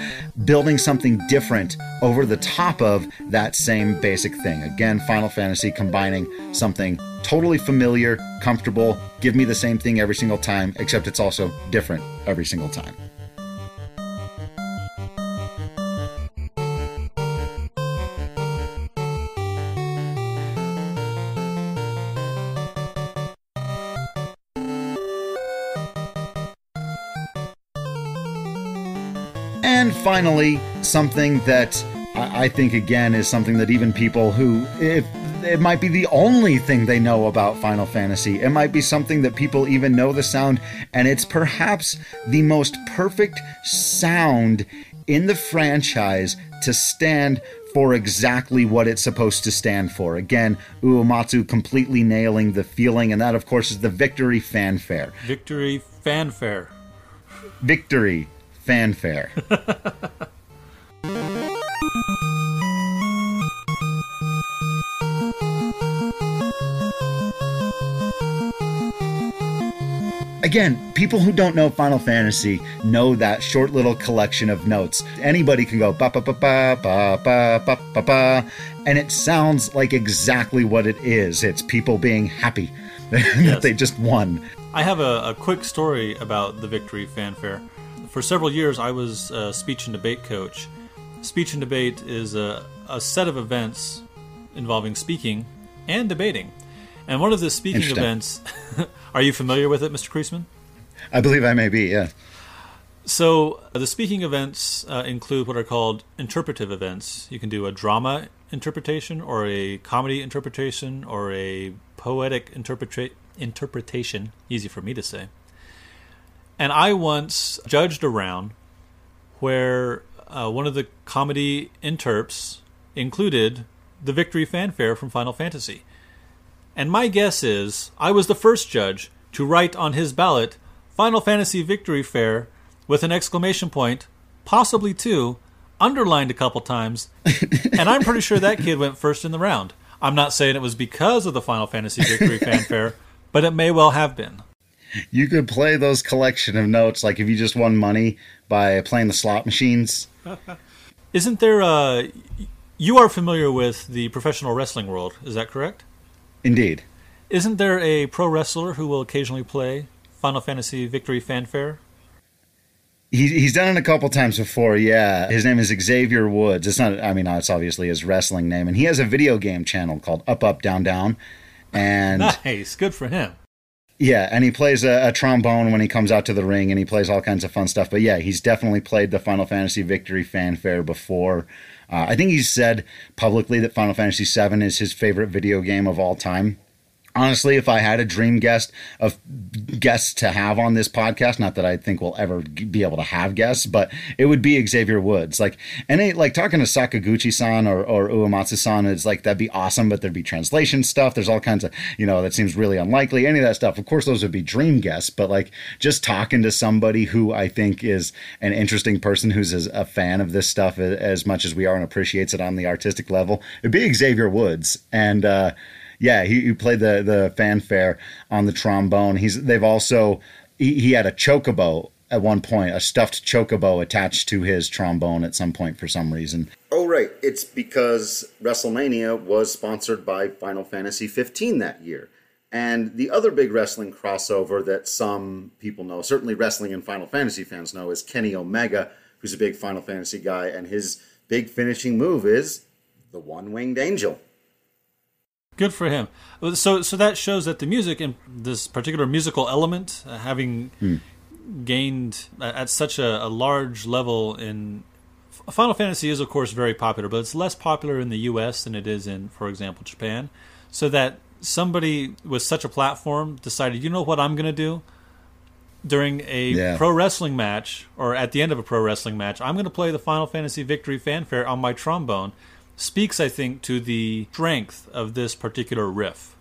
building something different over the top of that same basic thing. Again, Final Fantasy combining something totally familiar, comfortable, give me the same thing every single time, except it's also different every single time. And finally, something that I think again is something that even people who, if it might be the only thing they know about Final Fantasy, it might be something that people even know the sound, and it's perhaps the most perfect sound in the franchise to stand for exactly what it's supposed to stand for. Again, Uematsu completely nailing the feeling, and that, of course, is the victory fanfare. Victory fanfare. Victory fanfare. Again, people who don't know Final Fantasy know that short little collection of notes. Anybody can go ba ba ba ba ba ba ba ba ba, and it sounds like exactly what it is. It's people being happy that Yes. they just won. I have a, a quick story about the victory fanfare. For several years, I was a speech and debate coach. Speech and debate is a, a set of events involving speaking and debating. And one of the speaking events, are you familiar with it, Mr. Creasman? I believe I may be, yeah. So uh, the speaking events uh, include what are called interpretive events. You can do a drama interpretation, or a comedy interpretation, or a poetic interpreta- interpretation. Easy for me to say. And I once judged a round where uh, one of the comedy interps included the victory fanfare from Final Fantasy. And my guess is I was the first judge to write on his ballot Final Fantasy Victory Fair with an exclamation point, possibly two, underlined a couple times, and I'm pretty sure that kid went first in the round. I'm not saying it was because of the Final Fantasy Victory Fanfare, but it may well have been. You could play those collection of notes like if you just won money by playing the slot machines. Isn't there a. You are familiar with the professional wrestling world, is that correct? Indeed. Isn't there a pro wrestler who will occasionally play Final Fantasy Victory Fanfare? He, he's done it a couple times before, yeah. His name is Xavier Woods. It's not, I mean, it's obviously his wrestling name. And he has a video game channel called Up, Up, Down, Down. And Nice, good for him. Yeah, and he plays a, a trombone when he comes out to the ring and he plays all kinds of fun stuff. But yeah, he's definitely played the Final Fantasy Victory Fanfare before. Uh, I think he's said publicly that Final Fantasy VII is his favorite video game of all time. Honestly, if I had a dream guest of guests to have on this podcast, not that I think we'll ever be able to have guests, but it would be Xavier Woods. Like, it, like talking to Sakaguchi-san or, or Uematsu-san is like that'd be awesome, but there'd be translation stuff. There's all kinds of you know that seems really unlikely. Any of that stuff, of course, those would be dream guests. But like just talking to somebody who I think is an interesting person who's as, a fan of this stuff as much as we are and appreciates it on the artistic level, it'd be Xavier Woods. And uh, yeah, he, he played the the fanfare on the trombone. He's they've also he, he had a chocobo at one point, a stuffed chocobo attached to his trombone at some point for some reason. Oh right, it's because WrestleMania was sponsored by Final Fantasy 15 that year. And the other big wrestling crossover that some people know, certainly wrestling and Final Fantasy fans know, is Kenny Omega, who's a big Final Fantasy guy, and his big finishing move is the one winged angel. Good for him. So, so that shows that the music and this particular musical element, uh, having gained at at such a, a large level in Final Fantasy, is of course very popular, but it's less popular in the U.S. than it is in, for example, Japan. So that somebody with such a platform decided, you know what, I'm going to do during a Yeah. pro wrestling match or at the end of a pro wrestling match, I'm going to play the Final Fantasy Victory fanfare on my trombone. Speaks, I think, to the strength of this particular riff.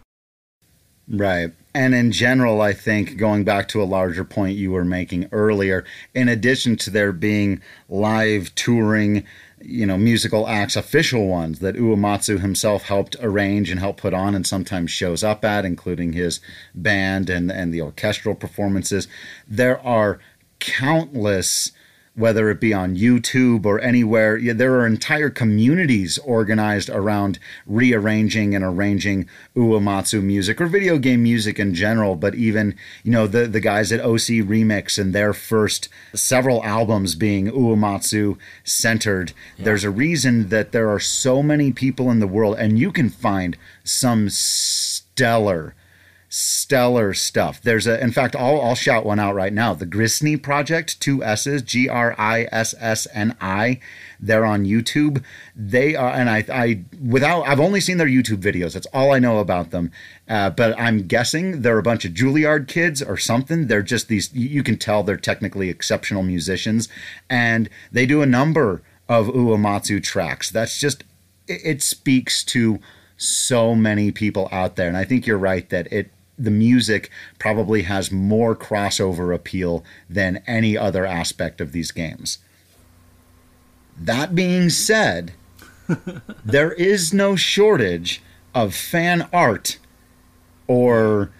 Right. And in general, I think going back to a larger point you were making earlier, in addition to there being live touring, you know, musical acts, official ones that Uematsu himself helped arrange and help put on and sometimes shows up at, including his band and, and the orchestral performances, there are countless whether it be on YouTube or anywhere. Yeah, there are entire communities organized around rearranging and arranging Uematsu music or video game music in general. But even, you know, the, the guys at OC Remix and their first several albums being Uematsu centered. Yeah. There's a reason that there are so many people in the world, and you can find some stellar stellar stuff. There's a, in fact, I'll, I'll shout one out right now. The Grissni Project, two S's, G R I S S N I. They're on YouTube. They are, and I, I, without, I've only seen their YouTube videos. That's all I know about them. Uh, but I'm guessing they're a bunch of Juilliard kids or something. They're just these, you can tell they're technically exceptional musicians. And they do a number of Uematsu tracks. That's just, it, it speaks to so many people out there. And I think you're right that it the music probably has more crossover appeal than any other aspect of these games. That being said, there is no shortage of fan art or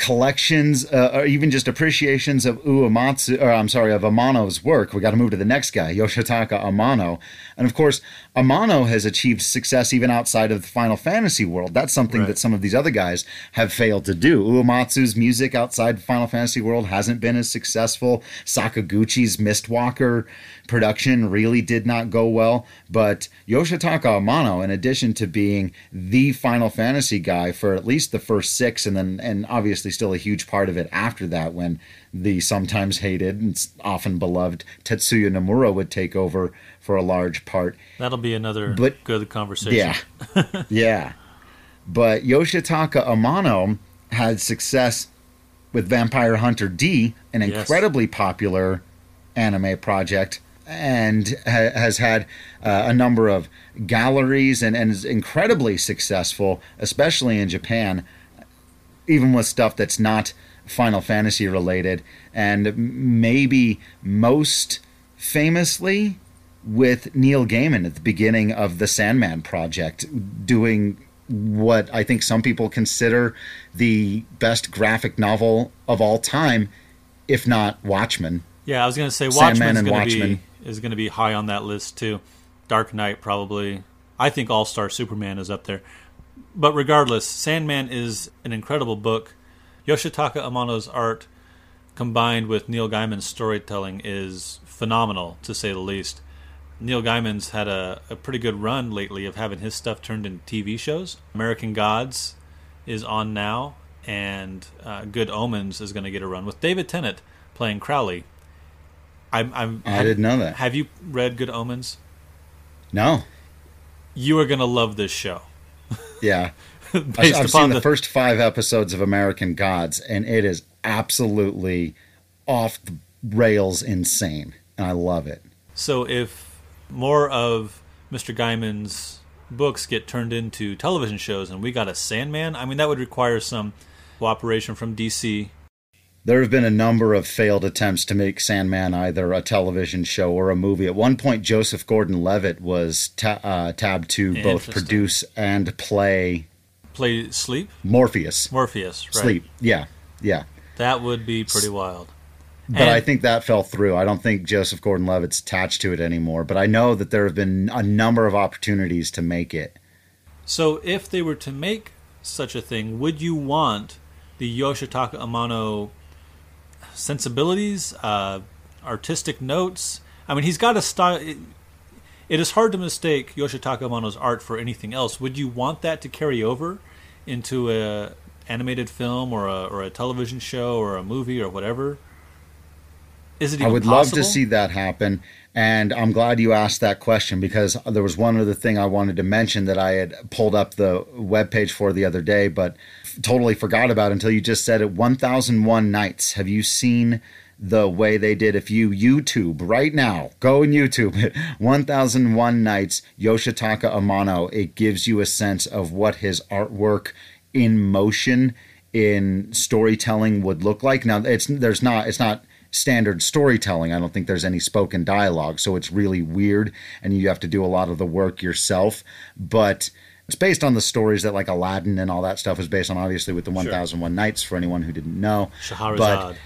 collections uh, or even just appreciations of Uematsu, or I'm sorry, of Amano's work. We got to move to the next guy, Yoshitaka Amano. And of course, Amano has achieved success even outside of the Final Fantasy world. That's something right. that some of these other guys have failed to do. Uematsu's music outside Final Fantasy world hasn't been as successful. Sakaguchi's Mistwalker production really did not go well. But Yoshitaka Amano, in addition to being the Final Fantasy guy for at least the first six, and then and obviously still a huge part of it after that, when the sometimes hated and often beloved Tetsuya Nomura would take over for a large part. That'll be another but, good conversation. Yeah, yeah. But Yoshitaka Amano had success with Vampire Hunter D, an yes. incredibly popular anime project and ha- has had uh, a number of galleries and, and is incredibly successful, especially in Japan, even with stuff that's not Final Fantasy related, and maybe most famously with Neil Gaiman at the beginning of the Sandman project, doing what I think some people consider the best graphic novel of all time, if not Watchmen. Yeah, I was going to say Watchmen's going be is going to be high on that list too. Dark Knight probably. I think All Star Superman is up there. But regardless, Sandman is an incredible book. Yoshitaka Amano's art combined with Neil Gaiman's storytelling is phenomenal, to say the least. Neil Gaiman's had a, a pretty good run lately of having his stuff turned into TV shows. American Gods is on now, and uh, Good Omens is going to get a run with David Tennant playing Crowley. I'm, I'm, I didn't know that. Have you read Good Omens? No. You are going to love this show. Yeah. I've, I've seen the, the first five episodes of American Gods, and it is absolutely off the rails insane. And I love it. So if more of Mr. Gaiman's books get turned into television shows and we got a Sandman, I mean, that would require some cooperation from DC there have been a number of failed attempts to make Sandman either a television show or a movie. At one point, Joseph Gordon-Levitt was ta- uh, tabbed to both produce and play. Play Sleep. Morpheus. Morpheus. Right. Sleep. Yeah, yeah. That would be pretty wild. But and, I think that fell through. I don't think Joseph Gordon-Levitt's attached to it anymore. But I know that there have been a number of opportunities to make it. So, if they were to make such a thing, would you want the Yoshitaka Amano sensibilities, uh, artistic notes. I mean, he's got a style. It, it is hard to mistake Yoshitaka Amano's art for anything else. Would you want that to carry over into a animated film or a, or a television show or a movie or whatever? Is it I would possible? love to see that happen. And I'm glad you asked that question because there was one other thing I wanted to mention that I had pulled up the webpage for the other day, but totally forgot about until you just said it 1001 Nights. Have you seen the way they did? If you YouTube right now, go and YouTube 1001 Nights, Yoshitaka Amano, it gives you a sense of what his artwork in motion in storytelling would look like. Now it's there's not it's not standard storytelling. I don't think there's any spoken dialogue, so it's really weird and you have to do a lot of the work yourself, but it's based on the stories that like Aladdin and all that stuff is based on obviously with the 1001 Nights for anyone who didn't know. Shahrazad. But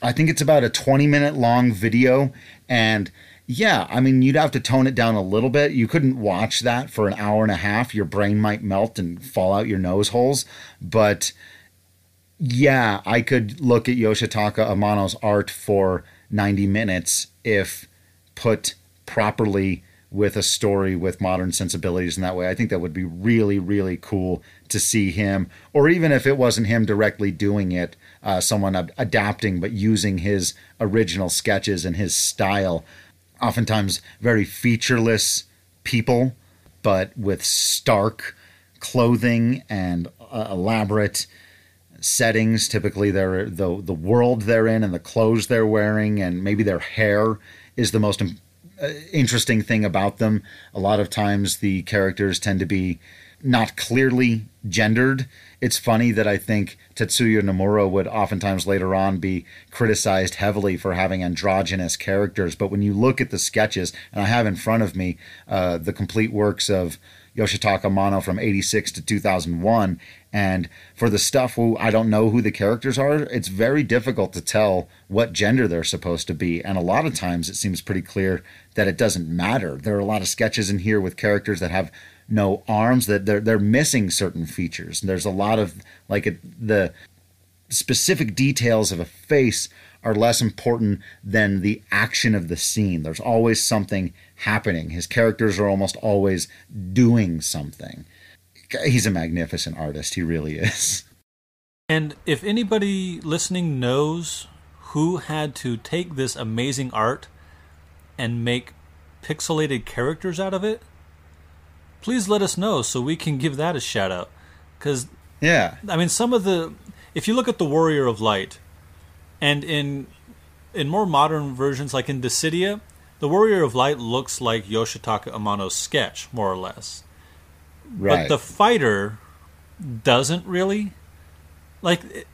I think it's about a 20 minute long video and yeah, I mean, you'd have to tone it down a little bit. You couldn't watch that for an hour and a half. Your brain might melt and fall out your nose holes. But yeah, I could look at Yoshitaka Amano's art for 90 minutes if put properly with a story with modern sensibilities in that way. I think that would be really, really cool to see him, or even if it wasn't him directly doing it, uh, someone ad- adapting but using his original sketches and his style. Oftentimes, very featureless people, but with stark clothing and uh, elaborate settings. Typically, they're the the world they're in and the clothes they're wearing, and maybe their hair is the most uh, interesting thing about them. A lot of times, the characters tend to be not clearly gendered. It's funny that I think Tetsuya Nomura would oftentimes later on be criticized heavily for having androgynous characters. But when you look at the sketches, and I have in front of me uh, the complete works of Yoshitaka Amano from 86 to 2001. And for the stuff who I don't know who the characters are, it's very difficult to tell what gender they're supposed to be. And a lot of times it seems pretty clear that it doesn't matter. There are a lot of sketches in here with characters that have no arms that they're they're missing certain features. There's a lot of like the specific details of a face are less important than the action of the scene. There's always something happening. His characters are almost always doing something. He's a magnificent artist. He really is. And if anybody listening knows who had to take this amazing art and make pixelated characters out of it, please let us know so we can give that a shout out. Because, yeah. I mean, some of the. If you look at the Warrior of Light, and in in more modern versions, like in Dissidia, the Warrior of Light looks like Yoshitaka Amano's sketch, more or less. Right. But the fighter doesn't really. Like, it,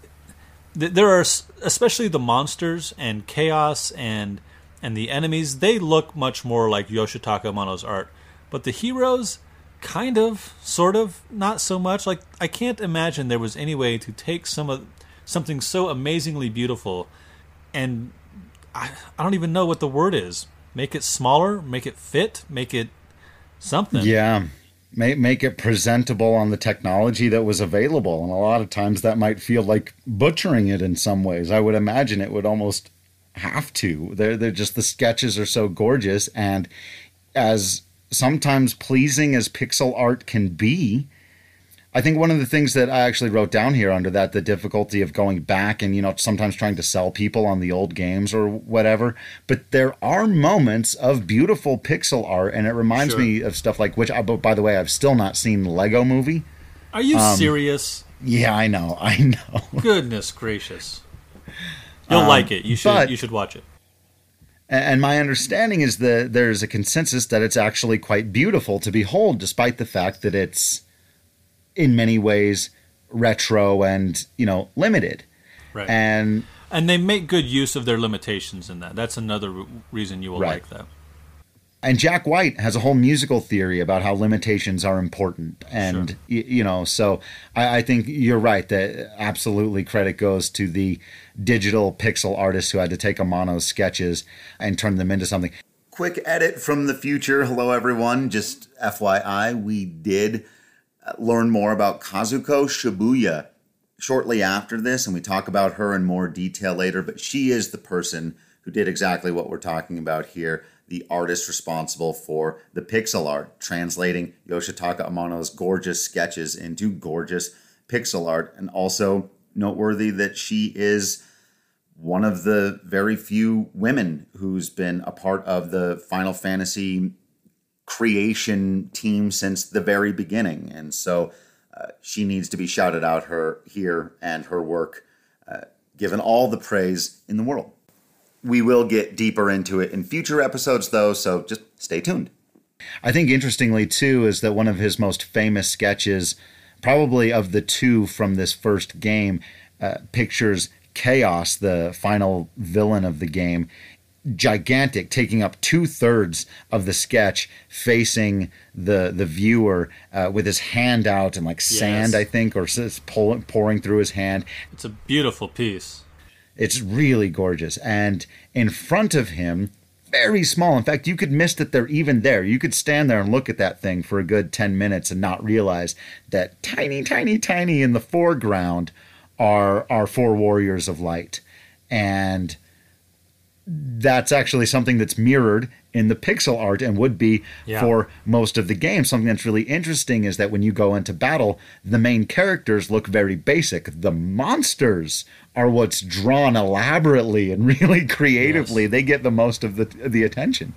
there are especially the monsters and chaos and and the enemies. They look much more like Yoshitaka Amano's art, but the heroes, kind of, sort of, not so much. Like, I can't imagine there was any way to take some of something so amazingly beautiful and I, I don't even know what the word is make it smaller, make it fit, make it something. Yeah. Make, make it presentable on the technology that was available. And a lot of times that might feel like butchering it in some ways. I would imagine it would almost have to. They're, they're just the sketches are so gorgeous. And as sometimes pleasing as pixel art can be, I think one of the things that I actually wrote down here under that the difficulty of going back and you know sometimes trying to sell people on the old games or whatever, but there are moments of beautiful pixel art, and it reminds sure. me of stuff like which. Uh, by the way, I've still not seen Lego Movie. Are you um, serious? Yeah, I know, I know. Goodness gracious, you'll um, like it. You should but, you should watch it. And my understanding is that there's a consensus that it's actually quite beautiful to behold, despite the fact that it's in many ways retro and you know limited right and and they make good use of their limitations in that that's another reason you will right. like that and Jack White has a whole musical theory about how limitations are important, and sure. you, you know, so I, I, think you're right that absolutely credit goes to the digital pixel artists who had to take Amano's sketches and turn them into something. Quick edit from the future. Hello, everyone. Just FYI, we did learn more about Kazuko Shibuya shortly after this, and we talk about her in more detail later. But she is the person who did exactly what we're talking about here the artist responsible for the pixel art, translating Yoshitaka Amano's gorgeous sketches into gorgeous pixel art, and also noteworthy that she is one of the very few women who's been a part of the Final Fantasy creation team since the very beginning. And so uh, she needs to be shouted out her here and her work uh, given all the praise in the world. We will get deeper into it in future episodes, though, so just stay tuned. I think interestingly, too, is that one of his most famous sketches probably of the two from this first game, uh, pictures Chaos, the final villain of the game, gigantic, taking up two thirds of the sketch, facing the the viewer uh, with his hand out and like sand, I think, or pull- pouring through his hand. It's a beautiful piece. It's really gorgeous. And in front of him, very small. In fact, you could miss that they're even there. You could stand there and look at that thing for a good 10 minutes and not realize that tiny, tiny, tiny in the foreground are are four warriors of light. And that's actually something that's mirrored in the pixel art and would be Yeah. for most of the game. Something that's really interesting is that when you go into battle, the main characters look very basic. The monsters are what's drawn elaborately and really creatively. They get the most of the the attention.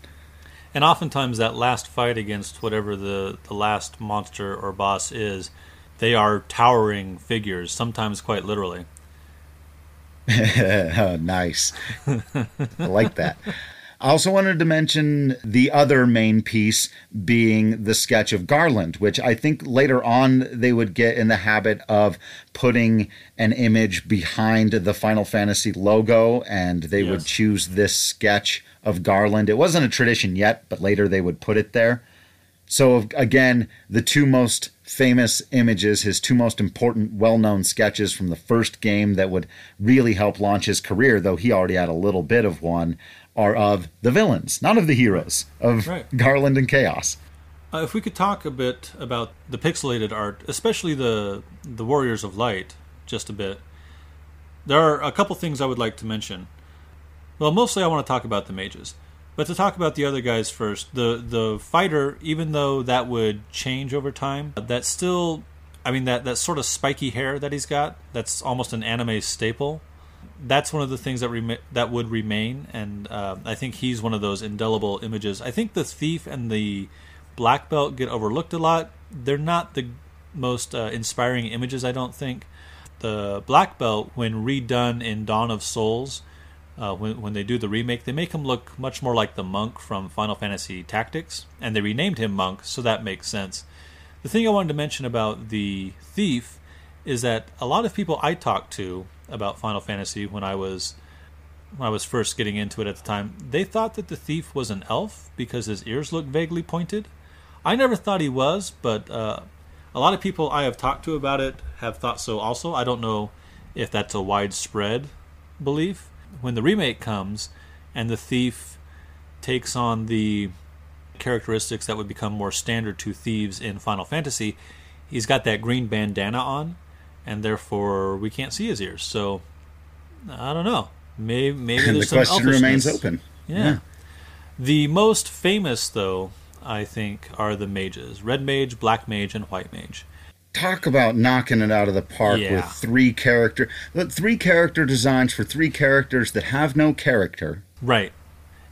And oftentimes, that last fight against whatever the, the last monster or boss is, they are towering figures, sometimes quite literally. Oh, nice. I like that. I also wanted to mention the other main piece being the sketch of Garland, which I think later on they would get in the habit of putting an image behind the Final Fantasy logo and they would choose this sketch of Garland. It wasn't a tradition yet, but later they would put it there. So again, the two most famous images, his two most important, well-known sketches from the first game that would really help launch his career, though he already had a little bit of one, are of the villains, not of the heroes, of Right. Garland and Chaos. Uh, if we could talk a bit about the pixelated art, especially the the Warriors of Light, just a bit. There are a couple things I would like to mention. Well, mostly I want to talk about the mages, but to talk about the other guys first. The the fighter, even though that would change over time, that's still, I mean that that sort of spiky hair that he's got, that's almost an anime staple. That's one of the things that rema- that would remain, and uh, I think he's one of those indelible images. I think the thief and the black belt get overlooked a lot. They're not the most uh, inspiring images, I don't think. The black belt, when redone in Dawn of Souls, uh, when when they do the remake, they make him look much more like the monk from Final Fantasy Tactics, and they renamed him Monk, so that makes sense. The thing I wanted to mention about the thief is that a lot of people I talked to about Final Fantasy when I was when I was first getting into it at the time, they thought that the thief was an elf because his ears looked vaguely pointed. I never thought he was, but uh, a lot of people I have talked to about it have thought so also. I don't know if that's a widespread belief. When the remake comes and the thief takes on the characteristics that would become more standard to thieves in Final Fantasy, he's got that green bandana on, and therefore we can't see his ears. So I don't know. Maybe maybe And the there's some question remains open. Yeah. The most famous, though, I think, are the mages: red mage, black mage, and white mage. Talk about knocking it out of the park Yeah. with three character, three character designs for three characters that have no character. Right.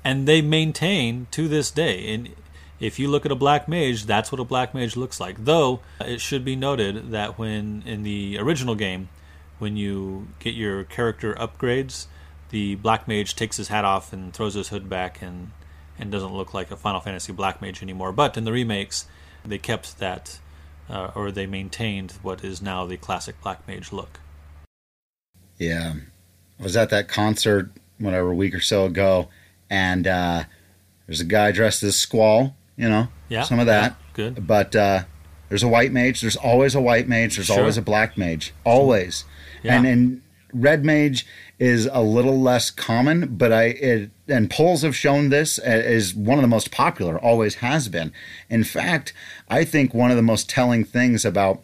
And they maintain to this day. And if you look at a black mage, that's what a black mage looks like. Though it should be noted that when in the original game, when you get your character upgrades, the black mage takes his hat off and throws his hood back and and doesn't look like a Final Fantasy black mage anymore. But in the remakes, they kept that uh, or they maintained what is now the classic black mage look. Yeah. I was at that concert whatever a week or so ago and uh there's a guy dressed as Squall, you know. Yeah. Some of that. yeah, good. But uh there's a white mage, there's always a white mage, there's Sure. always a black mage. Always. Yeah. And and red mage is a little less common, but I it, and polls have shown this is one of the most popular, always has been. In fact, I think one of the most telling things about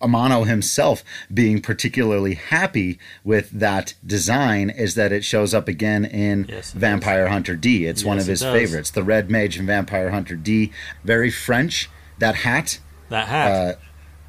Amano himself being particularly happy with that design is that it shows up again in Yes, Vampire Hunter D. It's one of his favorites. The Red Mage in Vampire Hunter D. Very French. That hat That hat. uh,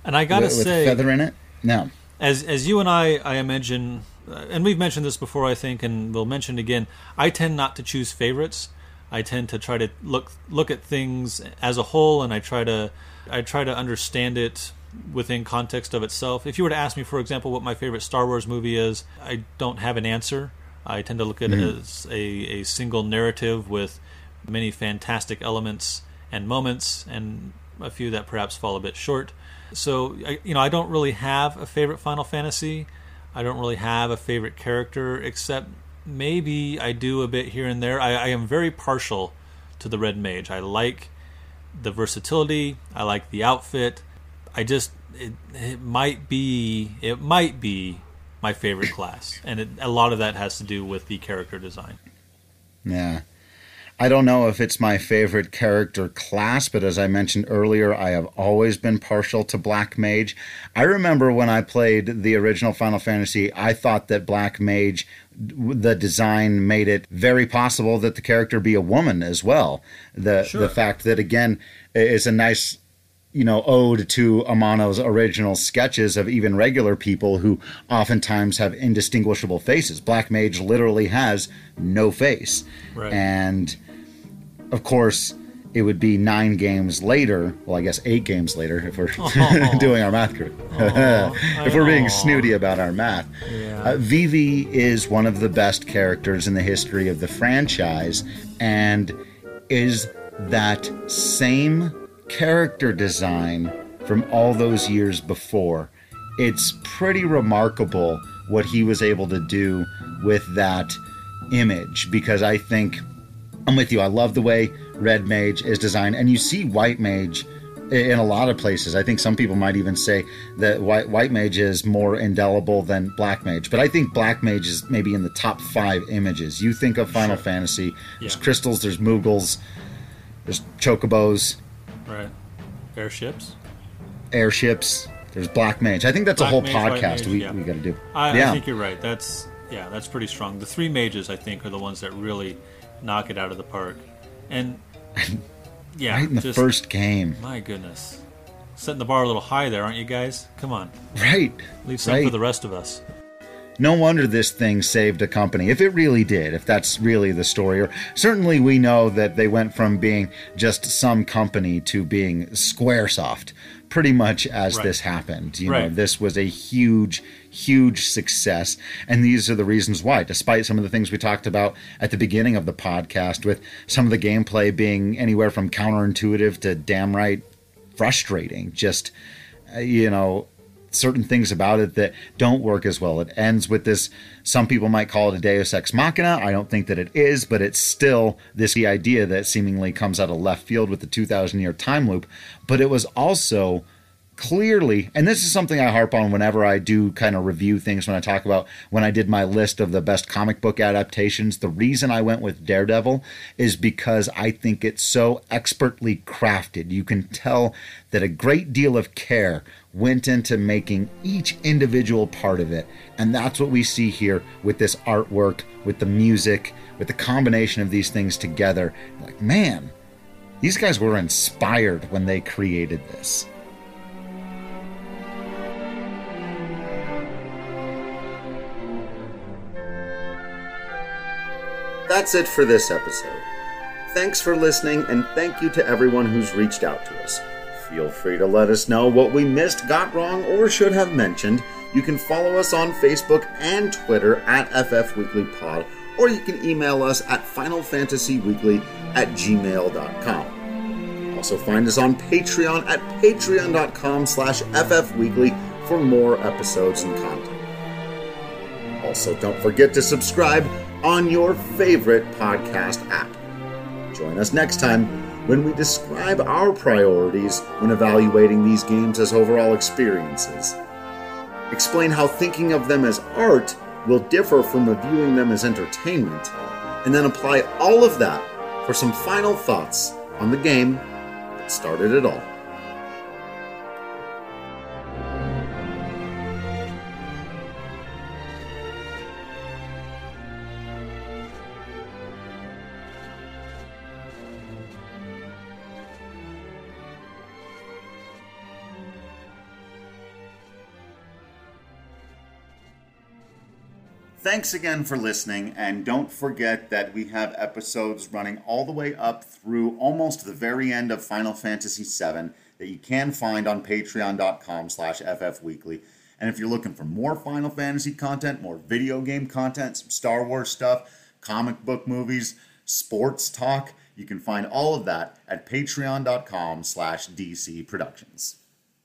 and I gotta with, with say, a feather in it. No. As as you and I, I imagine, uh, and we've mentioned this before, I think, and we'll mention it again. I tend not to choose favorites. I tend to try to look look at things as a whole, and I try to I try to understand it within context of itself. If you were to ask me, for example, what my favorite Star Wars movie is, I don't have an answer. I tend to look at it as a, a single narrative with many fantastic elements and moments, and a few that perhaps fall a bit short. So, you know, I don't really have a favorite Final Fantasy. I don't really have a favorite character, except maybe I do a bit here and there. I, I am very partial to the Red Mage. I like the versatility. I like the outfit. I just it, it might be it might be my favorite class, and it, a lot of that has to do with the character design. Yeah. I don't know if it's my favorite character class, but as I mentioned earlier, I have always been partial to Black Mage. I remember when I played the original Final Fantasy, I thought that Black Mage, the design made it very possible that the character be a woman as well. The sure. the fact that again is a nice you know, ode to Amano's original sketches of even regular people who oftentimes have indistinguishable faces. Black Mage literally has no face. Right. And of course, it would be nine games later. Well, I guess eight games later if we're oh. doing our math correct. if we're being snooty about our math. Yeah. Uh, Vivi is one of the best characters in the history of the franchise and is that same character design from all those years before. It's pretty remarkable what he was able to do with that image because I think I'm with you. I love the way Red Mage is designed, and you see White Mage in a lot of places. I think some people might even say that White, White Mage is more indelible than Black Mage, but I think Black Mage is maybe in the top five images. You think of Final sure. Fantasy, there's yeah. crystals, there's Moogles, there's chocobos, right? Airships, airships. There's Black Mage. I think that's Black a whole Mage, podcast Mage, we, yeah. we got to do. I, yeah. I think you're right. That's yeah, that's pretty strong. The three mages, I think, are the ones that really knock it out of the park. And yeah, right in the just, first game. My goodness, setting the bar a little high there, aren't you guys? Come on, right? Leave some right. for the rest of us. No wonder this thing saved a company, if it really did, if that's really the story. Or certainly we know that they went from being just some company to being Squaresoft, pretty much as right. this happened. You right. know, this was a huge, huge success. And these are the reasons why, despite some of the things we talked about at the beginning of the podcast, with some of the gameplay being anywhere from counterintuitive to damn right frustrating. Just, uh, you know, certain things about it that don't work as well. It ends with this, some people might call it a deus ex machina. I don't think that it is, but it's still this idea that seemingly comes out of left field with the 2000 year time loop. But it was also clearly, and this is something I harp on whenever I do kind of review things when I talk about when I did my list of the best comic book adaptations. The reason I went with Daredevil is because I think it's so expertly crafted. You can tell that a great deal of care went into making each individual part of it. And that's what we see here with this artwork, with the music, with the combination of these things together. Like, man, these guys were inspired when they created this. That's it for this episode. Thanks for listening, and thank you to everyone who's reached out to us. Feel free to let us know what we missed, got wrong, or should have mentioned. You can follow us on Facebook and Twitter at FF Weekly Pod, or you can email us at FinalFantasyWeekly at gmail.com. Also find us on Patreon at patreon.com slash ffweekly for more episodes and content. Also, don't forget to subscribe on your favorite podcast app. Join us next time when we describe our priorities when evaluating these games as overall experiences. Explain how thinking of them as art will differ from reviewing them as entertainment, and then apply all of that for some final thoughts on the game that started it all. Thanks again for listening, and don't forget that we have episodes running all the way up through almost the very end of Final Fantasy VII that you can find on patreon.com slash ffweekly. And if you're looking for more Final Fantasy content, more video game content, some Star Wars stuff, comic book movies, sports talk, You can find all of that at patreon.com slash DC Productions.